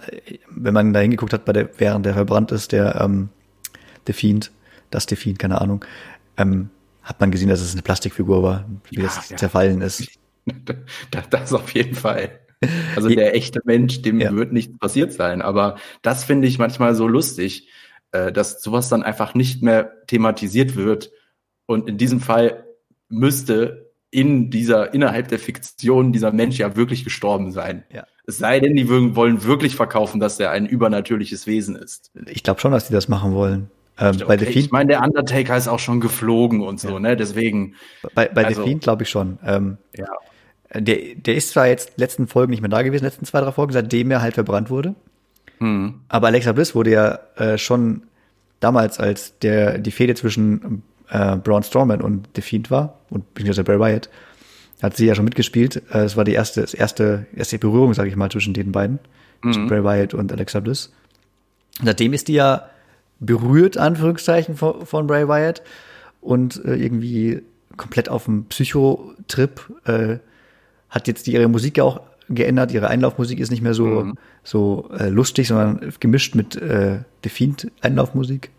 Speaker 2: wenn man da hingeguckt hat, bei der, während der verbrannt ist, der ähm, Defiant, das Defiant, keine Ahnung, ähm, hat man gesehen, dass es eine Plastikfigur war, wie ja, das ja. zerfallen ist. [LAUGHS]
Speaker 3: Das auf jeden Fall. Also der echte Mensch, dem ja. wird nichts passiert sein. Aber das finde ich manchmal so lustig, äh, dass sowas dann einfach nicht mehr thematisiert wird. Und in diesem Fall müsste in dieser, innerhalb der Fiktion dieser Mensch ja wirklich gestorben sein.
Speaker 2: Ja.
Speaker 3: Es sei denn, die wollen wirklich verkaufen, dass er ein übernatürliches Wesen ist.
Speaker 2: Ich glaube schon, dass die das machen wollen. Ähm, bei The
Speaker 3: ich
Speaker 2: Fiend,
Speaker 3: meine, der Undertaker ist auch schon geflogen und so,
Speaker 2: Ja.
Speaker 3: ne? Deswegen,
Speaker 2: bei, bei
Speaker 3: also-
Speaker 2: The Fiend glaube ich schon. Ähm,
Speaker 3: ja.
Speaker 2: der, der ist zwar jetzt letzten Folgen nicht mehr da gewesen, letzten zwei, drei Folgen, seitdem er halt verbrannt wurde.
Speaker 3: Hm.
Speaker 2: Aber Alexa Bliss wurde ja äh, schon damals, als der die Fehde zwischen äh, Braun Strowman und The Fiend war, und beziehungsweise Bray Wyatt, hat sie ja schon mitgespielt. Äh, Es war die erste, das erste, erste Berührung, sage ich mal, zwischen den beiden, zwischen Bray Wyatt und Alexa Bliss. Seitdem ist die ja berührt, Anführungszeichen, von, von Bray Wyatt und äh, irgendwie komplett auf dem Psychotrip. Äh, hat jetzt die, ihre Musik ja auch geändert. Ihre Einlaufmusik ist nicht mehr so, so äh, lustig, sondern gemischt mit äh, The Fiend Einlaufmusik.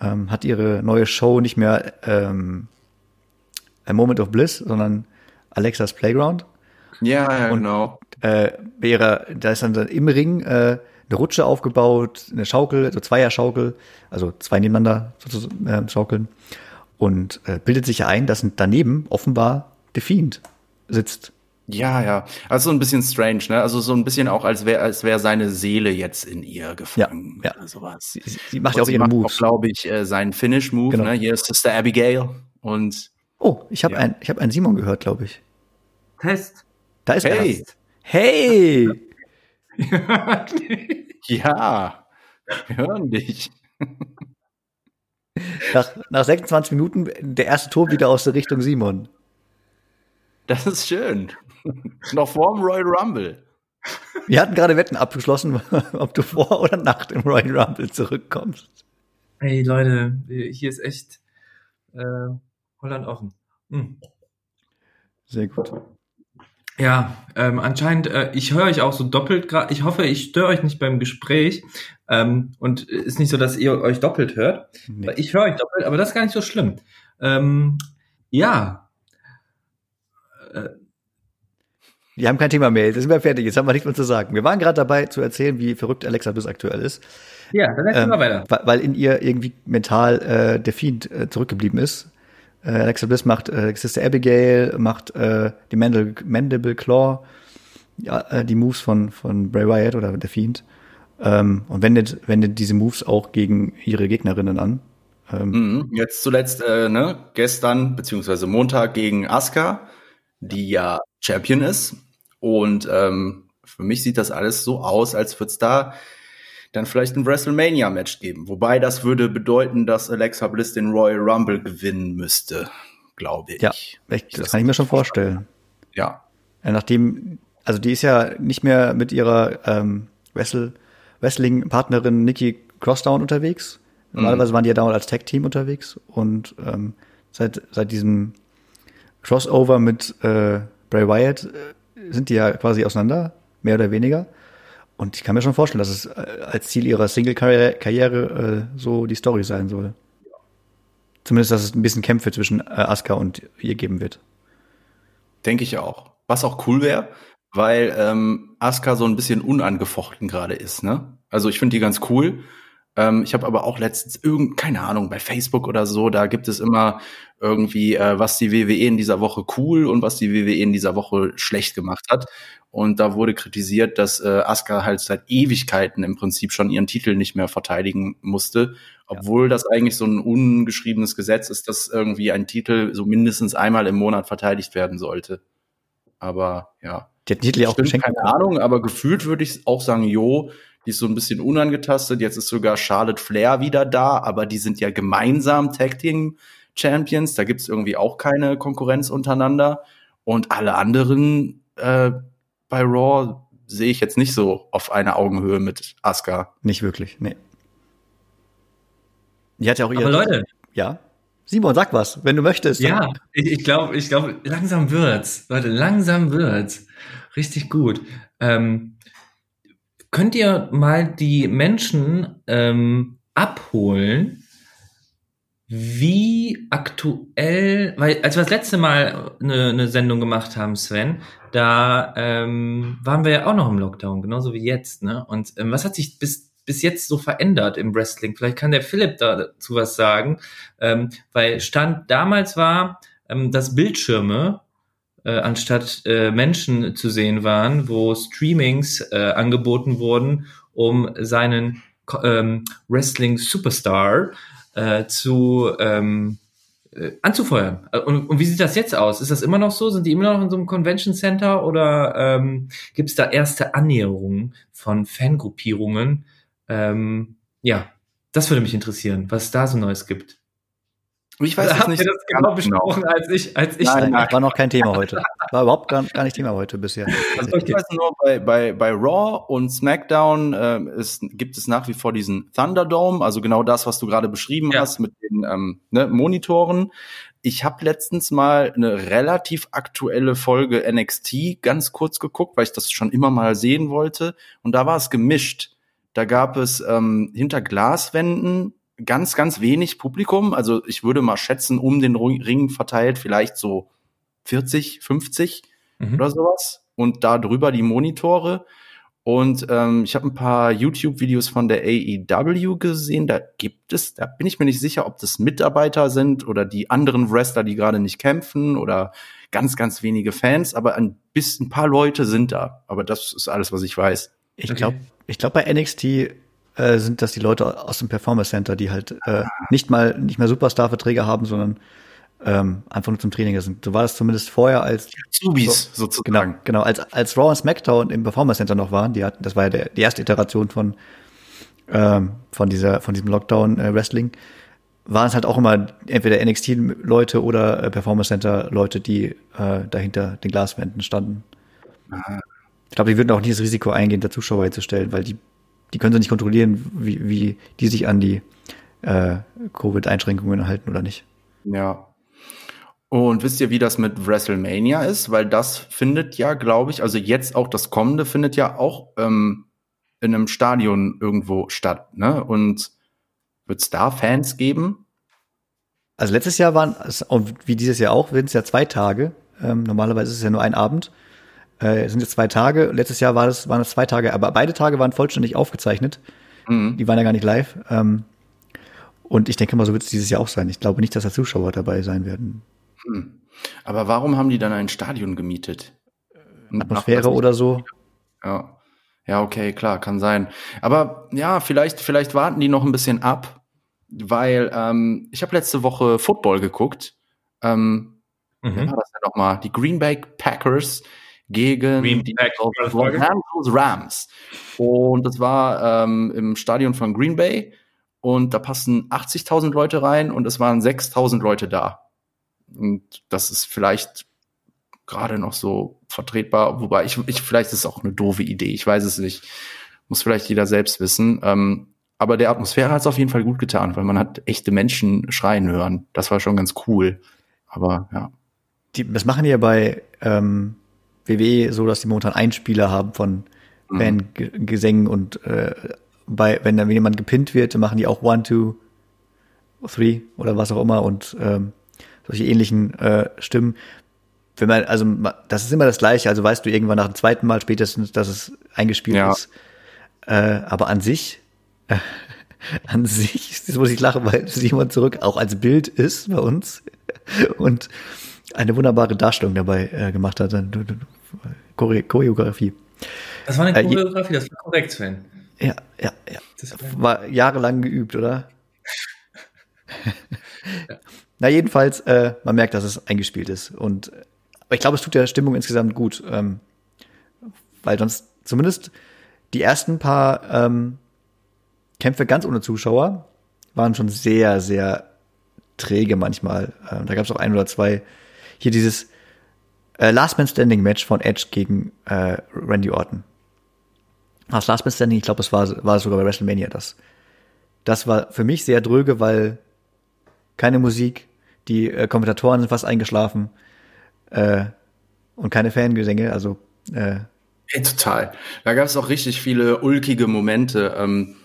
Speaker 2: Ähm, hat ihre neue Show nicht mehr ähm, A Moment of Bliss, sondern Alexas Playground.
Speaker 3: Ja, ja, genau.
Speaker 2: Äh, ihrer, da ist dann im Ring äh, eine Rutsche aufgebaut, eine Schaukel, also Zweier-Schaukel, also zwei nebeneinander sozusagen, äh, schaukeln. Und äh, bildet sich ja ein, dass daneben offenbar The Fiend sitzt.
Speaker 3: Ja, ja. Also so ein bisschen strange, ne? Also so ein bisschen auch, als wäre als wäre seine Seele jetzt in ihr gefangen
Speaker 2: Ja, ja.
Speaker 3: oder sowas.
Speaker 2: Sie, sie macht ja auch
Speaker 3: sie
Speaker 2: ihre
Speaker 3: macht
Speaker 2: Moves.
Speaker 3: glaube ich, äh, seinen Finish-Move,
Speaker 2: Genau.
Speaker 3: ne? Hier ist Sister Abigail. Und
Speaker 2: Oh, ich habe
Speaker 3: Ja.
Speaker 2: ein, ich habe einen Simon gehört, glaube ich.
Speaker 1: Test.
Speaker 2: Da ist
Speaker 3: Hey.
Speaker 2: er. Hey! [LAUGHS]
Speaker 3: ja, wir hören dich.
Speaker 2: Nach, nach 26 Minuten der erste Ton wieder aus der Richtung Simon.
Speaker 3: Das ist schön. Noch vorm Royal Rumble.
Speaker 2: Wir hatten gerade Wetten abgeschlossen, [LAUGHS] ob du vor oder nach dem Royal Rumble zurückkommst.
Speaker 1: Hey Leute, hier ist echt äh, Holland offen. Hm.
Speaker 2: Sehr gut.
Speaker 1: Ja, ähm, anscheinend, äh, ich höre euch auch so doppelt gerade. Ich hoffe, ich störe euch nicht beim Gespräch. Ähm, und ist nicht so, dass ihr euch doppelt hört.
Speaker 2: Nee.
Speaker 1: Ich höre euch doppelt, aber das ist gar nicht so schlimm. Ähm, ja. Äh,
Speaker 2: Wir haben kein Thema mehr. Jetzt sind wir fertig. Jetzt haben wir nichts mehr zu sagen. Wir waren gerade dabei zu erzählen, wie verrückt Alexa Bliss aktuell ist.
Speaker 1: ja, dann erzähl
Speaker 2: Ähm,
Speaker 1: mal weiter.
Speaker 2: Weil, weil in ihr irgendwie mental äh, der Fiend äh, zurückgeblieben ist. Äh, Alexa Bliss macht äh, Sister Abigail, macht äh, die Mandel Mandible Claw, ja, äh, die Moves von, von Bray Wyatt oder der Fiend. Ähm, und wendet, wendet diese Moves auch gegen ihre Gegnerinnen an. Ähm,
Speaker 3: Mhm. Jetzt zuletzt, äh, ne, gestern beziehungsweise Montag gegen Asuka, die ja Champion ist. Und ähm, für mich sieht das alles so aus, als würde es da dann vielleicht ein WrestleMania-Match geben. Wobei das würde bedeuten, dass Alexa Bliss den Royal Rumble gewinnen müsste, glaube ich.
Speaker 2: Ja, echt, das kann ich mir schon vorstellen.
Speaker 3: Ja.
Speaker 2: Ja, nachdem, also die ist ja nicht mehr mit ihrer ähm, Wrestle, Wrestling-Partnerin Nikki Crossdown unterwegs. Normalerweise waren die ja dauernd als Tag-Team unterwegs und ähm, seit, seit diesem Crossover mit äh, Bray Wyatt äh, sind die ja quasi auseinander, mehr oder weniger. Und ich kann mir schon vorstellen, dass es äh, als Ziel ihrer Single-Karriere äh, so die Story sein soll. Zumindest, dass es ein bisschen Kämpfe zwischen äh, Asuka und ihr geben wird.
Speaker 3: Denke ich auch. Was auch cool wäre, weil ähm, Asuka so ein bisschen unangefochten gerade ist, ne? Also ich finde die ganz cool. Ähm, ich habe aber auch letztens irgend, keine Ahnung, bei Facebook oder so, da gibt es immer irgendwie, äh, was die WWE in dieser Woche cool und was die WWE in dieser Woche schlecht gemacht hat. Und da wurde kritisiert, dass äh, Asuka halt seit Ewigkeiten im Prinzip schon ihren Titel nicht mehr verteidigen musste, obwohl das eigentlich so ein ungeschriebenes Gesetz ist, dass irgendwie ein Titel so mindestens einmal im Monat verteidigt werden sollte. Aber ja,
Speaker 2: Die hat ja auch geschenkt.
Speaker 3: keine Ahnung, aber gefühlt würde ich auch sagen, jo, die ist so ein bisschen unangetastet. Jetzt ist sogar Charlotte Flair wieder da, aber die sind ja gemeinsam Tag Team Champions. Da gibt's irgendwie auch keine Konkurrenz untereinander. Und alle anderen äh, bei Raw sehe ich jetzt nicht so auf einer Augenhöhe mit Asuka.
Speaker 2: Nicht wirklich, nee. Die hat ja auch ihr.
Speaker 1: Aber Leute,
Speaker 2: Ja. Simon, sag was, wenn du möchtest.
Speaker 1: ja, ich, ich glaube, ich glaube, langsam wird's. Leute, langsam wird's. Richtig gut. Ähm, könnt ihr mal die Menschen ähm, abholen, wie aktuell, weil als wir das letzte Mal eine, eine Sendung gemacht haben, Sven, da ähm, waren wir ja auch noch im Lockdown, genauso wie jetzt, ne? Und ähm, was hat sich bis bis jetzt so verändert im Wrestling? Vielleicht kann der Philipp dazu was sagen, ähm, weil Stand damals war, ähm, dass Bildschirme äh, anstatt äh, Menschen zu sehen waren, wo Streamings äh, angeboten wurden, um seinen ähm, Wrestling Superstar äh, zu ähm, äh, anzufeuern. Äh, und, und wie sieht das jetzt aus? Ist das immer noch so? Sind die immer noch in so einem Convention Center oder ähm, gibt es da erste Annäherungen von Fangruppierungen? Ähm, ja, das würde mich interessieren, was es da so Neues gibt.
Speaker 3: Ich weiß also, nicht.
Speaker 1: Ihr das genau besprochen genau. als ich, als ich.
Speaker 2: Nein, nein, war noch kein Thema [LAUGHS] heute. War überhaupt gar, gar nicht Thema heute bisher.
Speaker 3: Also ich weiß nur, bei, bei, bei Raw und SmackDown äh, ist, gibt es nach wie vor diesen Thunderdome, also genau das, was du gerade beschrieben ja. hast mit den ähm, ne, Monitoren. Ich habe letztens mal eine relativ aktuelle Folge NXT ganz kurz geguckt, weil ich das schon immer mal sehen wollte. Und da war es gemischt. Da gab es ähm, hinter Glaswänden ganz, ganz wenig Publikum. Also ich würde mal schätzen, um den Ring verteilt vielleicht so 40, 50 mhm. oder sowas. Und da drüber die Monitore. Und ähm, ich habe ein paar YouTube-Videos von der AEW gesehen. Da gibt es, da bin ich mir nicht sicher, ob das Mitarbeiter sind oder die anderen Wrestler, die gerade nicht kämpfen oder ganz, ganz wenige Fans. Aber ein bisschen, ein paar Leute sind da. Aber das ist alles, was ich weiß.
Speaker 2: Ich glaube, ich glaube bei NXT äh, sind das die Leute aus dem Performance Center, die halt äh, nicht mal nicht mehr Superstar-Verträge haben, sondern ähm, einfach nur zum Training sind. So war das zumindest vorher als
Speaker 3: Zubis so, sozusagen.
Speaker 2: Genau, genau. Als, als Raw und SmackDown im Performance Center noch waren, die hatten, das war ja der, die erste Iteration von ähm, von dieser von diesem Lockdown äh, Wrestling, waren es halt auch immer entweder NXT-Leute oder äh, Performance Center-Leute, die äh, dahinter den Glaswänden standen. Ich glaube, die würden auch nicht das Risiko eingehen, da Zuschauer hinzustellen, weil die die können sie nicht kontrollieren, wie, wie die sich an die äh, Covid-Einschränkungen halten oder nicht.
Speaker 3: Ja. Und wisst ihr, wie das mit WrestleMania ist? Weil das findet ja, glaube ich, also jetzt auch das kommende findet ja auch ähm, in einem Stadion irgendwo statt. Ne? Und wird es da Fans geben?
Speaker 2: Also letztes Jahr waren, wie dieses Jahr auch, werden es ja zwei Tage. Ähm, normalerweise ist es ja nur ein Abend. Äh, sind jetzt zwei Tage. Letztes Jahr war das, waren es zwei Tage, aber beide Tage waren vollständig aufgezeichnet. Mhm. Die waren ja gar nicht live. Ähm, und ich denke mal, so wird es dieses Jahr auch sein. Ich glaube nicht, dass da Zuschauer dabei sein werden.
Speaker 3: Hm. Aber warum haben die dann ein Stadion gemietet?
Speaker 2: Atmosphäre oder so?
Speaker 3: Ja. Ja, okay, klar, kann sein. Aber ja, vielleicht, vielleicht warten die noch ein bisschen ab, weil ähm, ich habe letzte Woche Football geguckt. Ähm, mhm. Wer war das denn nochmal? Die Green Bay Packers gegen Green die Los Rams. Und das war ähm, im Stadion von Green Bay. Und da passen 80.000 Leute rein und es waren 6.000 Leute da. Und das ist vielleicht gerade noch so vertretbar, wobei ich, ich vielleicht ist es auch eine doofe Idee. Ich weiß es nicht. Muss vielleicht jeder selbst wissen. Ähm, aber der Atmosphäre hat es auf jeden Fall gut getan, weil man hat echte Menschen schreien hören. Das war schon ganz cool. Aber ja.
Speaker 2: Die, das machen die ja bei ähm, WWE so, dass die momentan Einspieler haben von mhm. Fangesängen und äh, bei, wenn dann jemand gepinnt wird, machen die auch One, Two, Three oder was auch immer und ähm, solche ähnlichen äh, Stimmen. Wenn man, also das ist immer das Gleiche, also weißt du irgendwann nach dem zweiten Mal spätestens, dass es eingespielt ja. ist. Äh, aber an sich, äh, [LAUGHS] an sich, das muss ich lachen, weil Simon zurück auch als Bild ist bei uns und eine wunderbare Darstellung dabei äh, gemacht hat. Choreografie.
Speaker 1: Das war eine äh, Choreografie, das war korrekt, Sven.
Speaker 2: Ja, ja, ja. Das war jahrelang geübt, oder? ja. [LAUGHS] [LAUGHS] Na, jedenfalls, äh, man merkt, dass es eingespielt ist. Und aber ich glaube, es tut der Stimmung insgesamt gut. Ähm, weil sonst zumindest die ersten paar ähm, Kämpfe ganz ohne Zuschauer waren schon sehr, sehr träge manchmal. Ähm, da gab es auch ein oder zwei. Hier dieses äh, Last Man Standing Match von Edge gegen äh, Randy Orton. Das Last Man Standing, ich glaube, es war, war sogar bei WrestleMania das. Das war für mich sehr dröge, weil keine Musik, die äh, Kommentatoren sind fast eingeschlafen äh, und keine Fangesänge, also äh,
Speaker 3: Hey, total. Da gab es auch richtig viele ulkige Momente. Ähm,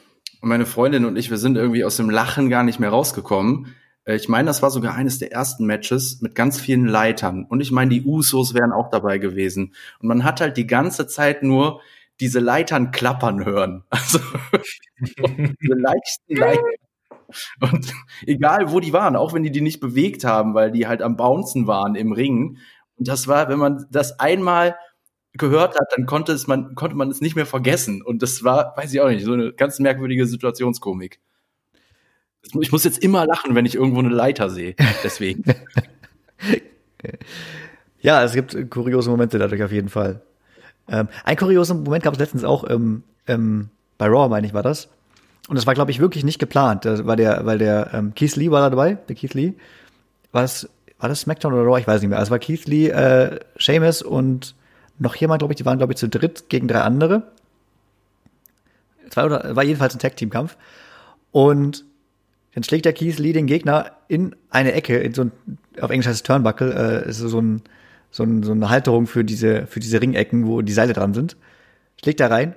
Speaker 3: meine Freundin und ich, wir sind irgendwie aus dem Lachen gar nicht mehr rausgekommen. Äh, ich meine, das war sogar eines der ersten Matches mit ganz vielen Leitern. Und ich meine, die Usos wären auch dabei gewesen. Und man hat halt die ganze Zeit nur diese Leitern klappern hören. [LAUGHS] Also diese leichten [LAUGHS] Leitern. Und egal, wo die waren, auch wenn die die nicht bewegt haben, weil die halt am Bouncen waren im Ring. Und das war, wenn man das einmal gehört hat, dann konnte es man, konnte man es nicht mehr vergessen. Und das war, weiß ich auch nicht, so eine ganz merkwürdige Situationskomik. Ich muss jetzt immer lachen, wenn ich irgendwo eine Leiter sehe. Deswegen. [LAUGHS]
Speaker 2: ja, es gibt kuriose Momente dadurch auf jeden Fall. Ähm, ein kurioser Moment gab es letztens auch ähm, ähm, bei Raw, meine ich, war das. Und das war, glaube ich, wirklich nicht geplant. Das war der, weil der ähm, Keith Lee war da dabei, der Keith Lee. War das, war das SmackDown oder Raw? Ich weiß nicht mehr. Also war Keith Lee, äh, Seamus und noch jemand, glaube ich, die waren, glaube ich, zu dritt gegen drei andere. Zwei oder war jedenfalls ein Tag-Team-Kampf. Und dann schlägt der Keith Lee den Gegner in eine Ecke, in so ein, auf Englisch heißt es Turnbuckle, äh, ist so, ein, so, ein, so eine Halterung für diese, für diese Ringecken, wo die Seile dran sind. Schlägt da rein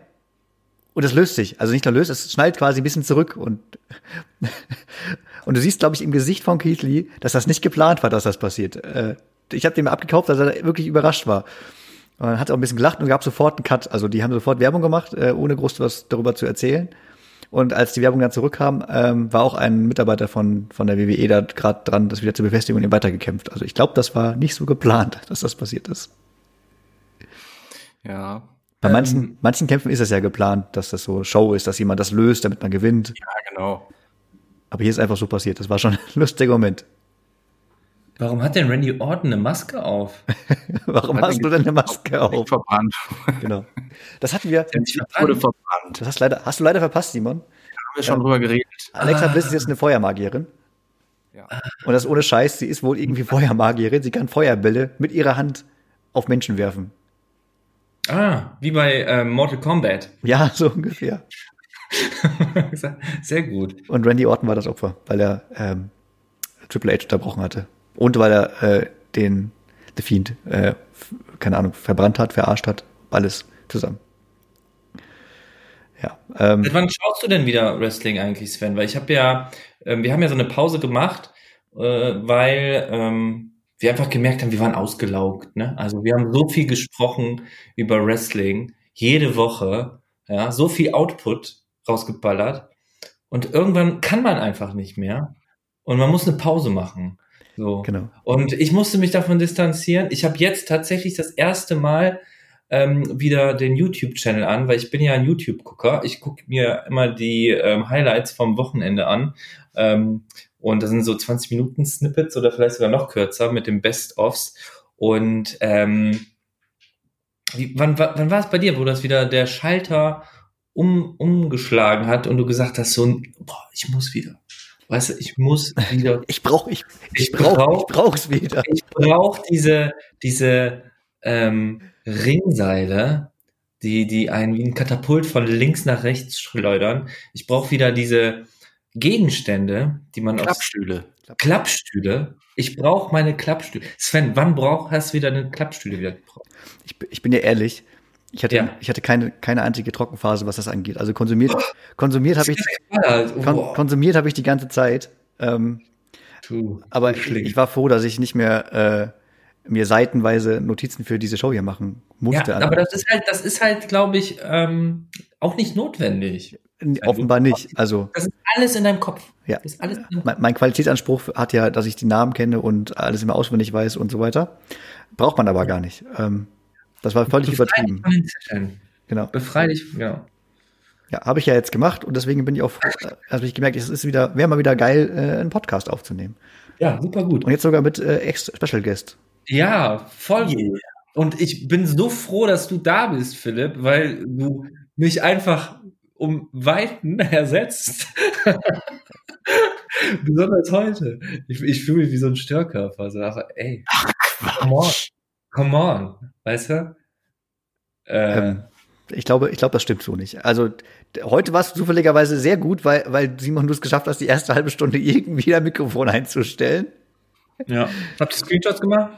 Speaker 2: und es löst sich. Also nicht nur löst, es schnallt quasi ein bisschen zurück und, [LAUGHS] und du siehst, glaube ich, im Gesicht von Keith Lee, dass das nicht geplant war, dass das passiert. Äh, ich habe dem abgekauft, dass er wirklich überrascht war. Und dann hat er auch ein bisschen gelacht und gab sofort einen Cut. Also die haben sofort Werbung gemacht, äh, ohne groß was darüber zu erzählen. Und als die Werbung dann zurückkam, ähm, war auch ein Mitarbeiter von, von der WWE da gerade dran, das wieder zu befestigen und ihm weitergekämpft. Also ich glaube, das war nicht so geplant, [LAUGHS] dass das passiert ist.
Speaker 3: Ja.
Speaker 2: Bei manchen, ähm, manchen Kämpfen ist es ja geplant, dass das so Show ist, dass jemand das löst, damit man gewinnt.
Speaker 3: Ja, genau.
Speaker 2: Aber hier ist einfach so passiert. Das war schon [LAUGHS] ein lustiger Moment.
Speaker 1: Warum hat denn Randy Orton eine Maske auf? [LAUGHS]
Speaker 2: Warum hast du denn eine Maske auf?
Speaker 3: Verbrannt.
Speaker 2: Genau. Das hatten wir. [LAUGHS]
Speaker 3: Ich wurde verbrannt.
Speaker 2: Das hast, leider, hast du leider verpasst, Simon.
Speaker 3: Da haben wir schon ähm, drüber geredet.
Speaker 2: Alexa ah. Bliss ist jetzt eine Feuermagierin. Ja. Und das ohne Scheiß, sie ist wohl irgendwie Feuermagierin. Sie kann Feuerbälle mit ihrer Hand auf Menschen werfen.
Speaker 1: Ah, wie bei äh, Mortal Kombat.
Speaker 2: Ja, [LAUGHS] so ungefähr.
Speaker 1: Sehr gut.
Speaker 2: Und Randy Orton war das Opfer, weil er ähm, Triple H unterbrochen hatte. Und weil er äh, den The Fiend, äh, keine Ahnung, verbrannt hat, verarscht hat. Alles zusammen.
Speaker 1: Ja. Ähm, wann schaust du denn wieder Wrestling eigentlich, Sven? Weil ich habe ja, äh, wir haben ja so eine Pause gemacht, äh, weil ähm, wir einfach gemerkt haben, wir waren ausgelaugt. Ne? Also wir haben so viel gesprochen über Wrestling, jede Woche, ja, so viel Output rausgeballert. Und irgendwann kann man einfach nicht mehr. Und man muss eine Pause machen. So. Genau. Und ich musste mich davon distanzieren. Ich habe jetzt tatsächlich das erste Mal ähm, wieder den YouTube-Channel an, weil ich bin ja ein YouTube-Gucker. Ich gucke mir immer die ähm, Highlights vom Wochenende an. Ähm, und das sind so 20 Minuten Snippets oder vielleicht sogar noch kürzer mit dem Best-ofs. Und ähm, wie, wann, wann war es bei dir, wo das wieder der Schalter um, umgeschlagen hat und du gesagt hast, so, boah, ich muss wieder. Weißt du, ich muss wieder. [LAUGHS]
Speaker 2: Ich brauche ich, ich, ich brauch, ich brauch's wieder.
Speaker 1: Ich brauche diese, diese ähm, Ringseile, die, die einen wie ein Katapult von links nach rechts schleudern. Ich brauche wieder diese Gegenstände, die man
Speaker 3: Klappstühle.
Speaker 1: Aus, Klappstühle. Ich brauche meine Klappstühle. Sven, wann brauch, hast du wieder eine Klappstühle wieder gebraucht?
Speaker 2: Ich, ich bin dir ehrlich, ich hatte, ja. ich hatte keine, keine einzige Trockenphase, was das angeht. Also konsumiert, oh, konsumiert habe ich, kon, konsumiert habe ich die ganze Zeit. Ähm, du, aber ich, ich, war froh, dass ich nicht mehr äh, mir seitenweise Notizen für diese Show hier machen musste.
Speaker 1: Ja, aber das ist halt, das ist halt, glaube ich, ähm, auch nicht notwendig.
Speaker 2: Offenbar nicht. Also
Speaker 1: das ist alles in deinem Kopf.
Speaker 2: Ja. Mein, mein, Qualitätsanspruch hat ja, dass ich die Namen kenne und alles immer auswendig weiß und so weiter. Braucht man aber gar nicht. Ähm, das war völlig Befrei übertrieben.
Speaker 1: Genau. Befrei dich, genau.
Speaker 2: Ja, habe ich ja jetzt gemacht und deswegen bin ich auch froh, äh, habe ich gemerkt, es ist wieder, wäre mal wieder geil, äh, einen Podcast aufzunehmen.
Speaker 1: Ja, super gut.
Speaker 2: Und jetzt sogar mit äh, Ex Special Guest.
Speaker 1: Ja, voll yeah. gut. Und ich bin so froh, dass du da bist, Philipp, weil du mich einfach um Weiten [LAUGHS] ersetzt. [LAUGHS] Besonders heute. Ich, ich fühle mich wie so ein Störkörper. So, aber, ey, Ach, on. Come on. Weißt du?
Speaker 2: Äh, ähm, ich glaube, ich glaube, das stimmt so nicht. Also heute war es zufälligerweise sehr gut, weil, weil Simon du es geschafft hast, die erste halbe Stunde irgendwie ein Mikrofon einzustellen.
Speaker 1: Ja. Habt ihr Screenshots gemacht?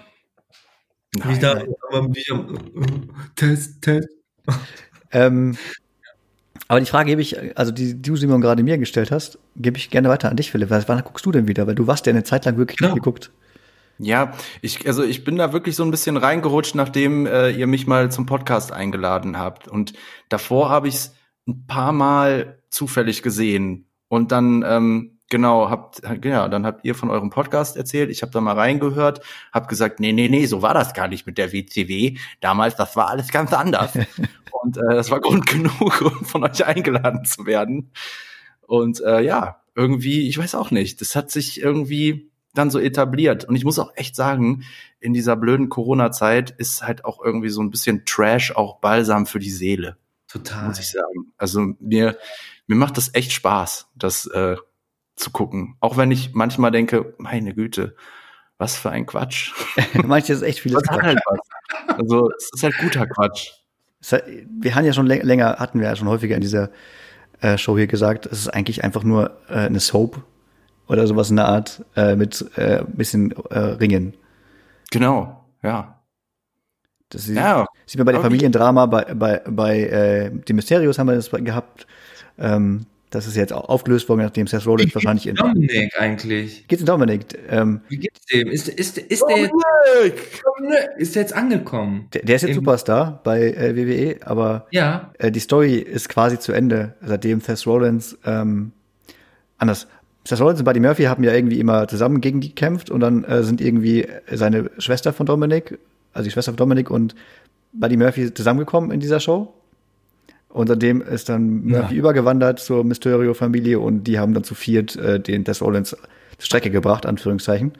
Speaker 2: Nein, wie da, nein. Test, Test. ähm, aber die Frage gebe ich, also die, die du Simon gerade mir gestellt hast, gebe ich gerne weiter an dich, Philipp. Wann guckst du denn wieder? Weil du warst ja eine Zeit lang wirklich genau. nicht geguckt.
Speaker 3: Ja, ich, also ich bin da wirklich so ein bisschen reingerutscht, nachdem äh, ihr mich mal zum Podcast eingeladen habt. Und davor habe ich es ein paar Mal zufällig gesehen. Und dann ähm, genau, habt, ja, dann habt ihr von eurem Podcast erzählt, ich habe da mal reingehört, hab gesagt, nee, nee, nee, so war das gar nicht mit der WCW. Damals, das war alles ganz anders. [LAUGHS] Und äh, das war Grund genug, [LAUGHS] um von euch eingeladen zu werden. Und äh, ja, irgendwie, ich weiß auch nicht, das hat sich irgendwie dann so etabliert. Und ich muss auch echt sagen, in dieser blöden Corona-Zeit ist halt auch irgendwie so ein bisschen Trash auch Balsam für die Seele.
Speaker 4: Total.
Speaker 3: Muss ich sagen. Also mir, mir macht das echt Spaß, das äh, zu gucken. Auch wenn ich manchmal denke, meine Güte, was für ein Quatsch. [LAUGHS]
Speaker 2: Manches ist echt vieles
Speaker 3: hat halt was. Also es ist halt guter Quatsch.
Speaker 2: Hat- Wir haben ja schon läng- länger, hatten wir ja schon häufiger in dieser äh, Show hier gesagt, es ist eigentlich einfach nur äh, eine Soap oder sowas in der Art äh, mit äh, bisschen äh, Ringen.
Speaker 3: Genau, ja.
Speaker 2: Das sieht,
Speaker 3: Ja,
Speaker 2: sieht man bei dem Familiendrama, bei, bei, bei äh, die Mysterios haben wir das gehabt. Ähm, das ist jetzt auch aufgelöst worden, nachdem Seth Rollins wahrscheinlich in.
Speaker 4: Dominik eigentlich?
Speaker 2: Geht's in Dominik? Ähm,
Speaker 4: Wie geht's dem? Ist, ist, ist, der jetzt, ist der jetzt angekommen?
Speaker 2: der, der ist jetzt
Speaker 4: Im-
Speaker 2: Superstar bei äh, WWE, aber
Speaker 4: Ja.
Speaker 2: äh, die Story ist quasi zu Ende, seitdem Seth Rollins ähm, anders. Seth Rollins und Buddy Murphy haben ja irgendwie immer zusammen gegen die gekämpft und dann äh, sind irgendwie seine Schwester von Dominic, also die Schwester von Dominic und Buddy Murphy zusammengekommen in dieser Show. Und seitdem ist dann Murphy
Speaker 4: Ja.
Speaker 2: übergewandert zur Mysterio-Familie und die haben dann zu viert äh, den Seth Rollins zur Strecke gebracht, Anführungszeichen.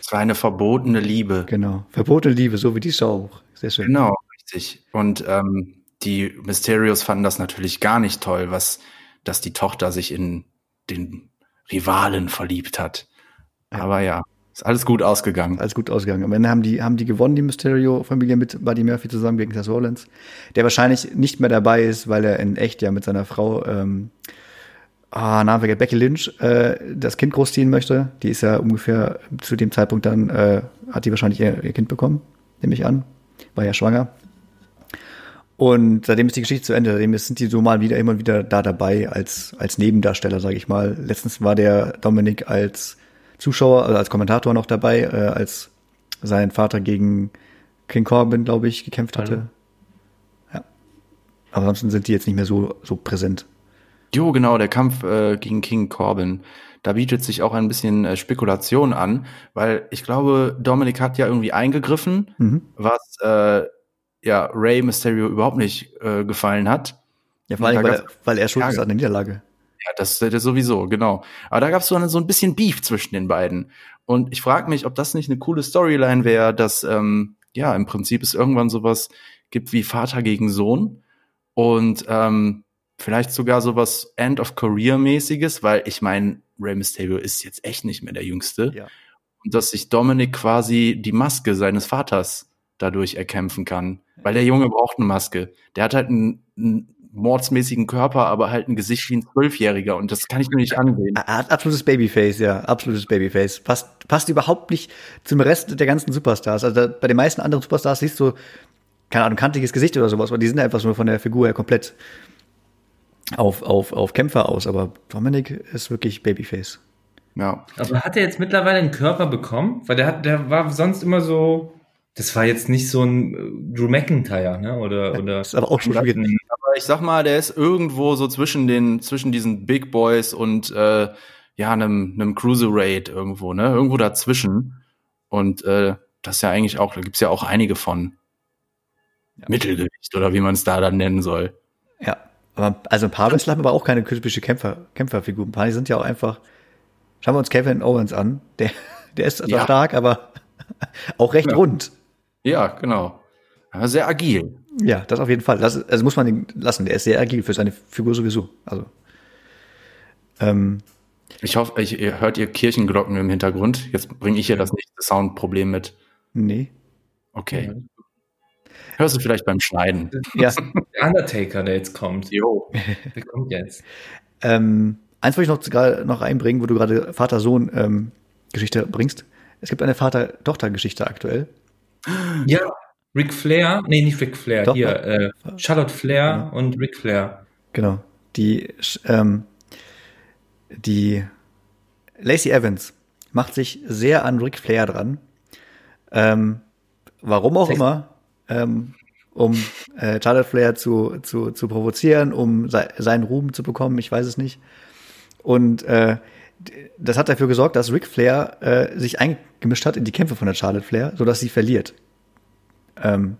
Speaker 3: es war eine verbotene Liebe.
Speaker 2: Genau. Verbotene Liebe, so wie die Show auch. Sehr schön.
Speaker 3: Genau, richtig. Und ähm, die Mysterios fanden das natürlich gar nicht toll, was, dass die Tochter sich in den Rivalen verliebt hat. Aber ja, ist alles gut ausgegangen.
Speaker 2: Alles gut ausgegangen. Am Ende haben die, haben die gewonnen, die Mysterio-Familie mit Buddy Murphy zusammen gegen Seth Rollins, der wahrscheinlich nicht mehr dabei ist, weil er in echt ja mit seiner Frau, ähm, ah, Name vergessen, Becky Lynch, äh, das Kind großziehen möchte. Die ist ja ungefähr zu dem Zeitpunkt dann, äh, hat die wahrscheinlich ihr, ihr Kind bekommen, nehme ich an. War ja schwanger. Und seitdem ist die Geschichte zu Ende. Seitdem sind die so mal wieder immer wieder da dabei als, als Nebendarsteller, sage ich mal. Letztens war der Dominik als Zuschauer, also als Kommentator noch dabei, äh, als sein Vater gegen King Corbin, glaube ich, gekämpft hatte. Ja. Aber ansonsten sind die jetzt nicht mehr so, so präsent.
Speaker 3: Jo, genau, der Kampf äh, gegen King Corbin. Da bietet sich auch ein bisschen äh, Spekulation an, weil ich glaube, Dominic hat ja irgendwie eingegriffen,
Speaker 2: Mhm.
Speaker 3: was äh, ja Ray Mysterio überhaupt nicht äh, gefallen hat.
Speaker 2: Ja, vor allem, weil, er- weil er schuld ist an der Niederlage.
Speaker 3: Ja, das, das sowieso, genau. Aber da gab es so, so ein bisschen Beef zwischen den beiden. Und ich frage mich, ob das nicht eine coole Storyline wäre, dass ähm, ja im Prinzip es irgendwann sowas gibt wie Vater gegen Sohn und ähm, vielleicht sogar sowas End of Career mäßiges, weil ich meine, Rey Mysterio ist jetzt echt nicht mehr der Jüngste
Speaker 2: Ja.
Speaker 3: und dass sich Dominic quasi die Maske seines Vaters dadurch erkämpfen kann, weil der Junge braucht eine Maske. Der hat halt einen, einen mordsmäßigen Körper, aber halt ein Gesicht wie ein Zwölfjähriger und das kann ich mir nicht ansehen.
Speaker 2: Er hat absolutes Babyface, ja, absolutes Babyface. Passt, passt überhaupt nicht zum Rest der ganzen Superstars. Also da, bei den meisten anderen Superstars siehst du, keine Ahnung, kantiges Gesicht oder sowas, aber die sind einfach so von der Figur her komplett auf, auf, auf Kämpfer aus. Aber Dominik ist wirklich Babyface.
Speaker 3: Ja.
Speaker 4: Aber hat er jetzt mittlerweile einen Körper bekommen? Weil der hat, der war sonst immer so, das war jetzt nicht so ein äh, Drew McIntyre, ne? Oder, oder.
Speaker 2: Ist aber auch schon wieder.
Speaker 3: Aber ich sag mal, der ist irgendwo so zwischen den, zwischen diesen Big Boys und äh, ja, einem, einem Cruiserweight irgendwo, ne? Irgendwo dazwischen. Und äh, das ist ja eigentlich auch, da gibt's ja auch einige von. Mittelgewicht oder wie man es da dann nennen soll.
Speaker 2: Ja. Aber, also ein paar Wrestler haben aber auch keine typische Kämpfer, Kämpferfigur. Ein paar die sind ja auch einfach. Schauen wir uns Kevin Owens an. Der, [LAUGHS] der ist zwar
Speaker 3: Ja.
Speaker 2: stark, aber [LAUGHS] auch recht
Speaker 3: Ja.
Speaker 2: rund.
Speaker 3: Ja, genau. Aber sehr agil.
Speaker 2: Ja, das auf jeden Fall. Das, also muss man ihn lassen. Der ist sehr agil für seine Figur sowieso. Also. Ähm,
Speaker 3: Ich hoffe, ich, ihr hört ihr Kirchenglocken im Hintergrund. Jetzt bringe ich hier das nächste Soundproblem mit.
Speaker 2: nee.
Speaker 3: Okay. Hörst du vielleicht beim Schneiden?
Speaker 2: Ja.
Speaker 4: Der Undertaker, der jetzt kommt.
Speaker 3: Jo.
Speaker 4: Der kommt jetzt.
Speaker 2: Ähm, eins wollte ich noch, gerade noch einbringen, wo du gerade Vater-Sohn-Geschichte bringst. Es gibt eine Vater-Tochter-Geschichte aktuell.
Speaker 4: Ja, Ric Flair, nee, nicht Ric Flair,
Speaker 2: Doch,
Speaker 4: hier,
Speaker 2: doch.
Speaker 4: äh, Charlotte Flair und Ric Flair.
Speaker 2: Genau. Die, ähm, die Lacey Evans macht sich sehr an Ric Flair dran. Ähm, warum auch immer. Ähm, um äh, Charlotte Flair zu, zu, zu provozieren, um se seinen Ruhm zu bekommen, ich weiß es nicht. Und äh, das hat dafür gesorgt, dass Ric Flair äh, sich eingemischt hat in die Kämpfe von der Charlotte Flair, sodass sie verliert. Ähm,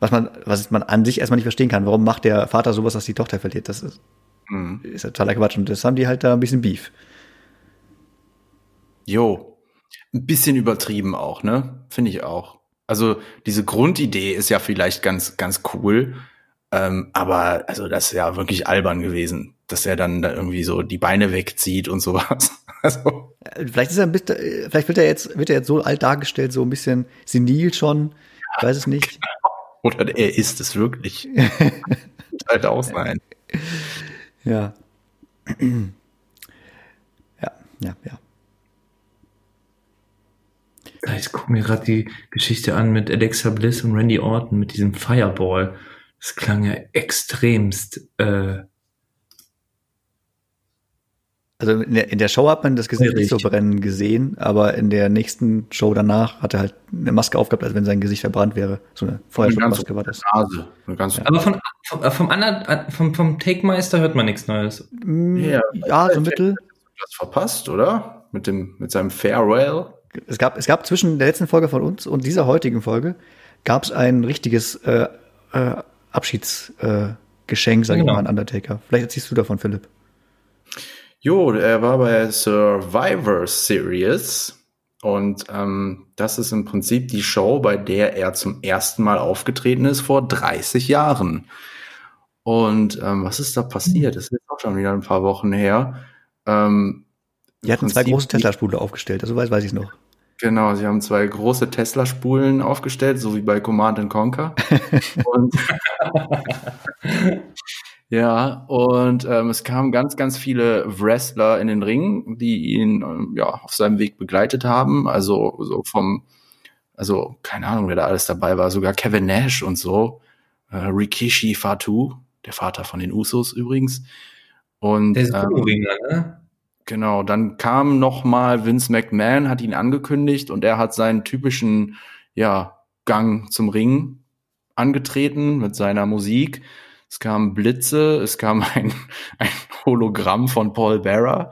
Speaker 2: was man, was man an sich erstmal nicht verstehen kann. Warum macht der Vater sowas, dass die Tochter verliert? Das ist, mhm. ist totaler Quatsch. Und das haben die halt da ein bisschen Beef.
Speaker 3: Jo. Ein bisschen übertrieben auch, ne? Finde ich auch. Also diese Grundidee ist ja vielleicht ganz, ganz cool. Ähm, aber also das ist ja wirklich albern gewesen, dass er dann da irgendwie so die Beine wegzieht und sowas. [LAUGHS]
Speaker 2: Also. Vielleicht ist er ein bisschen, vielleicht wird er jetzt, wird er jetzt so alt dargestellt, so ein bisschen senil schon. Ich weiß es nicht. [LAUGHS]
Speaker 3: Oder er ist es wirklich. [LAUGHS] halt auch sein. [CLEARS THROAT]
Speaker 2: Ja. Ja, ja, ja.
Speaker 4: Ich gucke mir gerade die Geschichte an mit Alexa Bliss und Randy Orton mit diesem Fireball. Das klang ja extremst. Äh
Speaker 2: also in der, in der Show hat man das Gesicht nicht so brennen gesehen, aber in der nächsten Show danach hat er halt eine Maske aufgehabt, als wenn sein Gesicht verbrannt wäre. So eine
Speaker 3: Feuerschutzmaske war das. Nase.
Speaker 4: Ganz ja. Aber von, vom, vom, anderen, vom, vom Take-Meister hört man nichts Neues.
Speaker 2: Mm, ja, ja so mittel.
Speaker 3: Das verpasst, oder? Mit dem, mit seinem Farewell.
Speaker 2: Es gab, es gab zwischen der letzten Folge von uns und dieser heutigen Folge gab es ein richtiges äh, äh, Abschiedsgeschenk, äh, sage genau. ich mal, an Undertaker. Vielleicht erzählst du davon, Philipp.
Speaker 3: Jo, er war bei Survivor Series und ähm, das ist im Prinzip die Show, bei der er zum ersten Mal aufgetreten ist vor 30 Jahren. Und ähm, was ist da passiert? Das ist auch schon wieder ein paar Wochen her. Ähm,
Speaker 2: die hatten zwei große Tesla-Spule aufgestellt, also weiß, weiß ich noch.
Speaker 3: Genau, sie haben zwei große Tesla-Spulen aufgestellt, so wie bei Command Conquer. [LAUGHS] und, [LAUGHS] ja, und ähm, es kamen ganz, ganz viele Wrestler in den Ring, die ihn ähm, ja auf seinem Weg begleitet haben. Also so vom, also keine Ahnung, wer da alles dabei war, sogar Kevin Nash und so, äh, Rikishi Fatu, der Vater von den Usos übrigens. Und der ist ähm, ne? Genau, dann kam noch mal Vince McMahon, hat ihn angekündigt und er hat seinen typischen ja, Gang zum Ring angetreten mit seiner Musik. Es kamen Blitze, es kam ein, [LAUGHS] ein Hologramm von Paul Bearer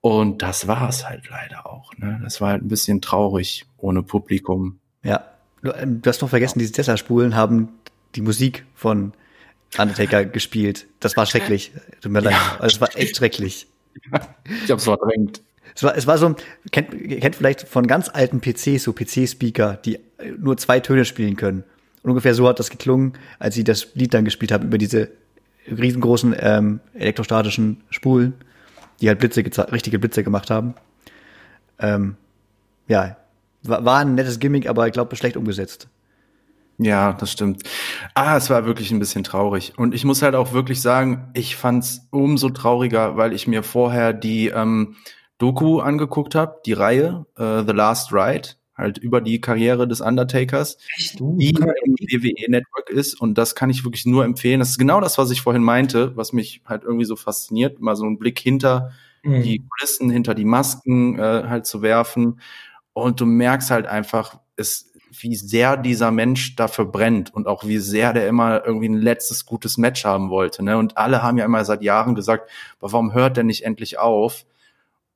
Speaker 3: und das war es halt leider auch. Ne? Das war halt ein bisschen traurig ohne Publikum.
Speaker 2: Ja, du, ähm, du hast noch vergessen, diese Tesla-Spulen haben die Musik von Undertaker [LAUGHS] gespielt. Das war schrecklich. Tut mir ja. leid. Also, es war echt schrecklich.
Speaker 3: ich hab's verdrängt.
Speaker 2: Es war, es war so, kennt, kennt vielleicht von ganz alten PCs, so PC-Speaker, die nur zwei Töne spielen können. Und ungefähr so hat das geklungen, als sie das Lied dann gespielt haben über diese riesengroßen ähm, elektrostatischen Spulen, die halt Blitze, richtige Blitze gemacht haben. Ähm, ja, war, war ein nettes Gimmick, aber ich glaube schlecht umgesetzt.
Speaker 3: Ja, das stimmt. Ah, es war wirklich ein bisschen traurig. Und ich muss halt auch wirklich sagen, ich fand's umso trauriger, weil ich mir vorher die ähm, Doku angeguckt habe, die Reihe äh, The Last Ride, halt über die Karriere des Undertakers, Echt? die im WWE Network ist. Und das kann ich wirklich nur empfehlen. Das ist genau das, was ich vorhin meinte, was mich halt irgendwie so fasziniert, mal so einen Blick hinter mhm. die Kulissen, hinter die Masken äh, halt zu werfen. Und du merkst halt einfach, es wie sehr dieser Mensch dafür brennt und auch wie sehr der immer irgendwie ein letztes gutes Match haben wollte. Ne? Und alle haben ja immer seit Jahren gesagt, warum hört der nicht endlich auf?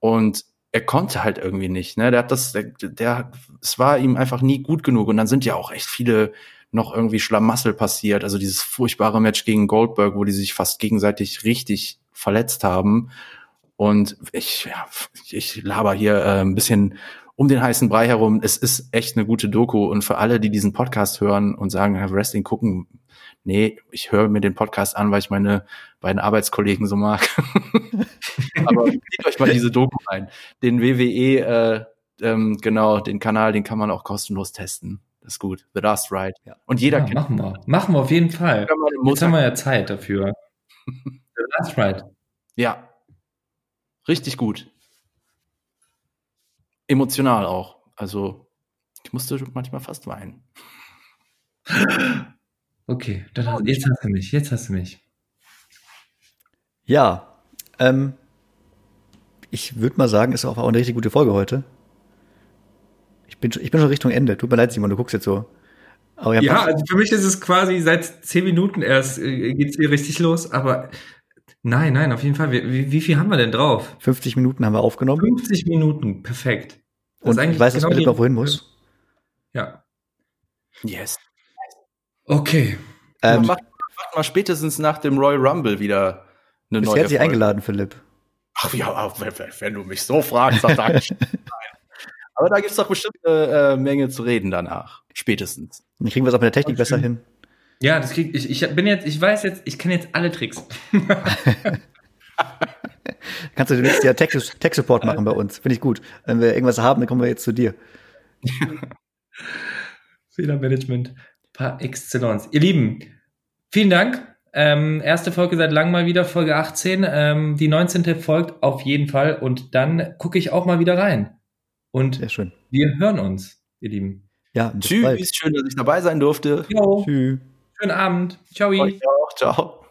Speaker 3: Und er konnte halt irgendwie nicht. Ne? Der hat das, der, der, es war ihm einfach nie gut genug. Und dann sind ja auch echt viele noch irgendwie Schlamassel passiert. Also dieses furchtbare Match gegen Goldberg, wo die sich fast gegenseitig richtig verletzt haben. Und ich, ja, ich laber hier äh, ein bisschen um den heißen Brei herum. Es ist echt eine gute Doku und für alle, die diesen Podcast hören und sagen, Wrestling gucken, nee, ich höre mir den Podcast an, weil ich meine beiden Arbeitskollegen so mag. [LAUGHS] Aber zieht euch mal diese Doku ein. Den WWE, äh, ähm, genau, den Kanal, den kann man auch kostenlos testen. Das ist gut. The Last Ride.
Speaker 4: Ja. Und jeder ja, kennt Machen wir. Machen wir auf jeden Fall. Jetzt haben wir ja Zeit dafür. [LAUGHS] The Last Ride.
Speaker 3: Ja. Richtig gut emotional auch. Also ich musste manchmal fast weinen. [LAUGHS]
Speaker 4: Okay, dann, jetzt hast du mich, jetzt hast du mich.
Speaker 2: Ja, ähm, ich würde mal sagen, ist auch eine richtig gute Folge heute. Ich bin, ich bin schon Richtung Ende. Tut mir leid, Simon, du guckst jetzt so.
Speaker 4: Aber ja, also für mich ist es quasi seit zehn Minuten erst äh, geht's hier richtig los, aber
Speaker 1: Nein, nein, auf jeden Fall. Wie, wie viel haben wir denn drauf?
Speaker 2: 50 Minuten haben wir aufgenommen.
Speaker 1: 50 Minuten, perfekt. Das
Speaker 2: Und ich weiß, dass
Speaker 1: genau
Speaker 2: Philipp
Speaker 1: die-
Speaker 2: auch wohin muss.
Speaker 1: Ja.
Speaker 3: Yes.
Speaker 1: Okay.
Speaker 2: Ähm,
Speaker 3: macht, macht mal spätestens nach dem Royal Rumble wieder eine neue
Speaker 2: herzlich
Speaker 3: Folge.
Speaker 2: eingeladen, Philipp.
Speaker 3: Ach ja, wenn, wenn- du mich so fragst, dann sag ich nein. [LAUGHS] Aber da gibt's doch bestimmt eine äh, Menge zu reden danach. Spätestens.
Speaker 2: Dann kriegen wir es auch mit der Technik besser hin.
Speaker 1: Ja, das krieg ich. Ich bin jetzt, ich weiß jetzt, ich kenne jetzt alle Tricks. [LAUGHS]
Speaker 2: Kannst du demnächst ja Tech- Tech-Support machen bei uns. Finde ich gut. Wenn wir irgendwas haben, dann kommen wir jetzt zu dir. [LAUGHS]
Speaker 1: Fehlermanagement par excellence. Ihr Lieben, vielen Dank. Ähm, erste Folge seit langem mal wieder, Folge 18. Ähm, die 19. folgt auf jeden Fall und dann gucke ich auch mal wieder rein. Und
Speaker 2: Sehr schön.
Speaker 1: wir hören uns, ihr Lieben.
Speaker 2: Ja, bis bald.
Speaker 3: Tschüss, schön, dass ich dabei sein durfte.
Speaker 1: Jo,
Speaker 2: Tschüss.
Speaker 1: schönen Abend. Ciao.
Speaker 3: Euch auch. Ciao.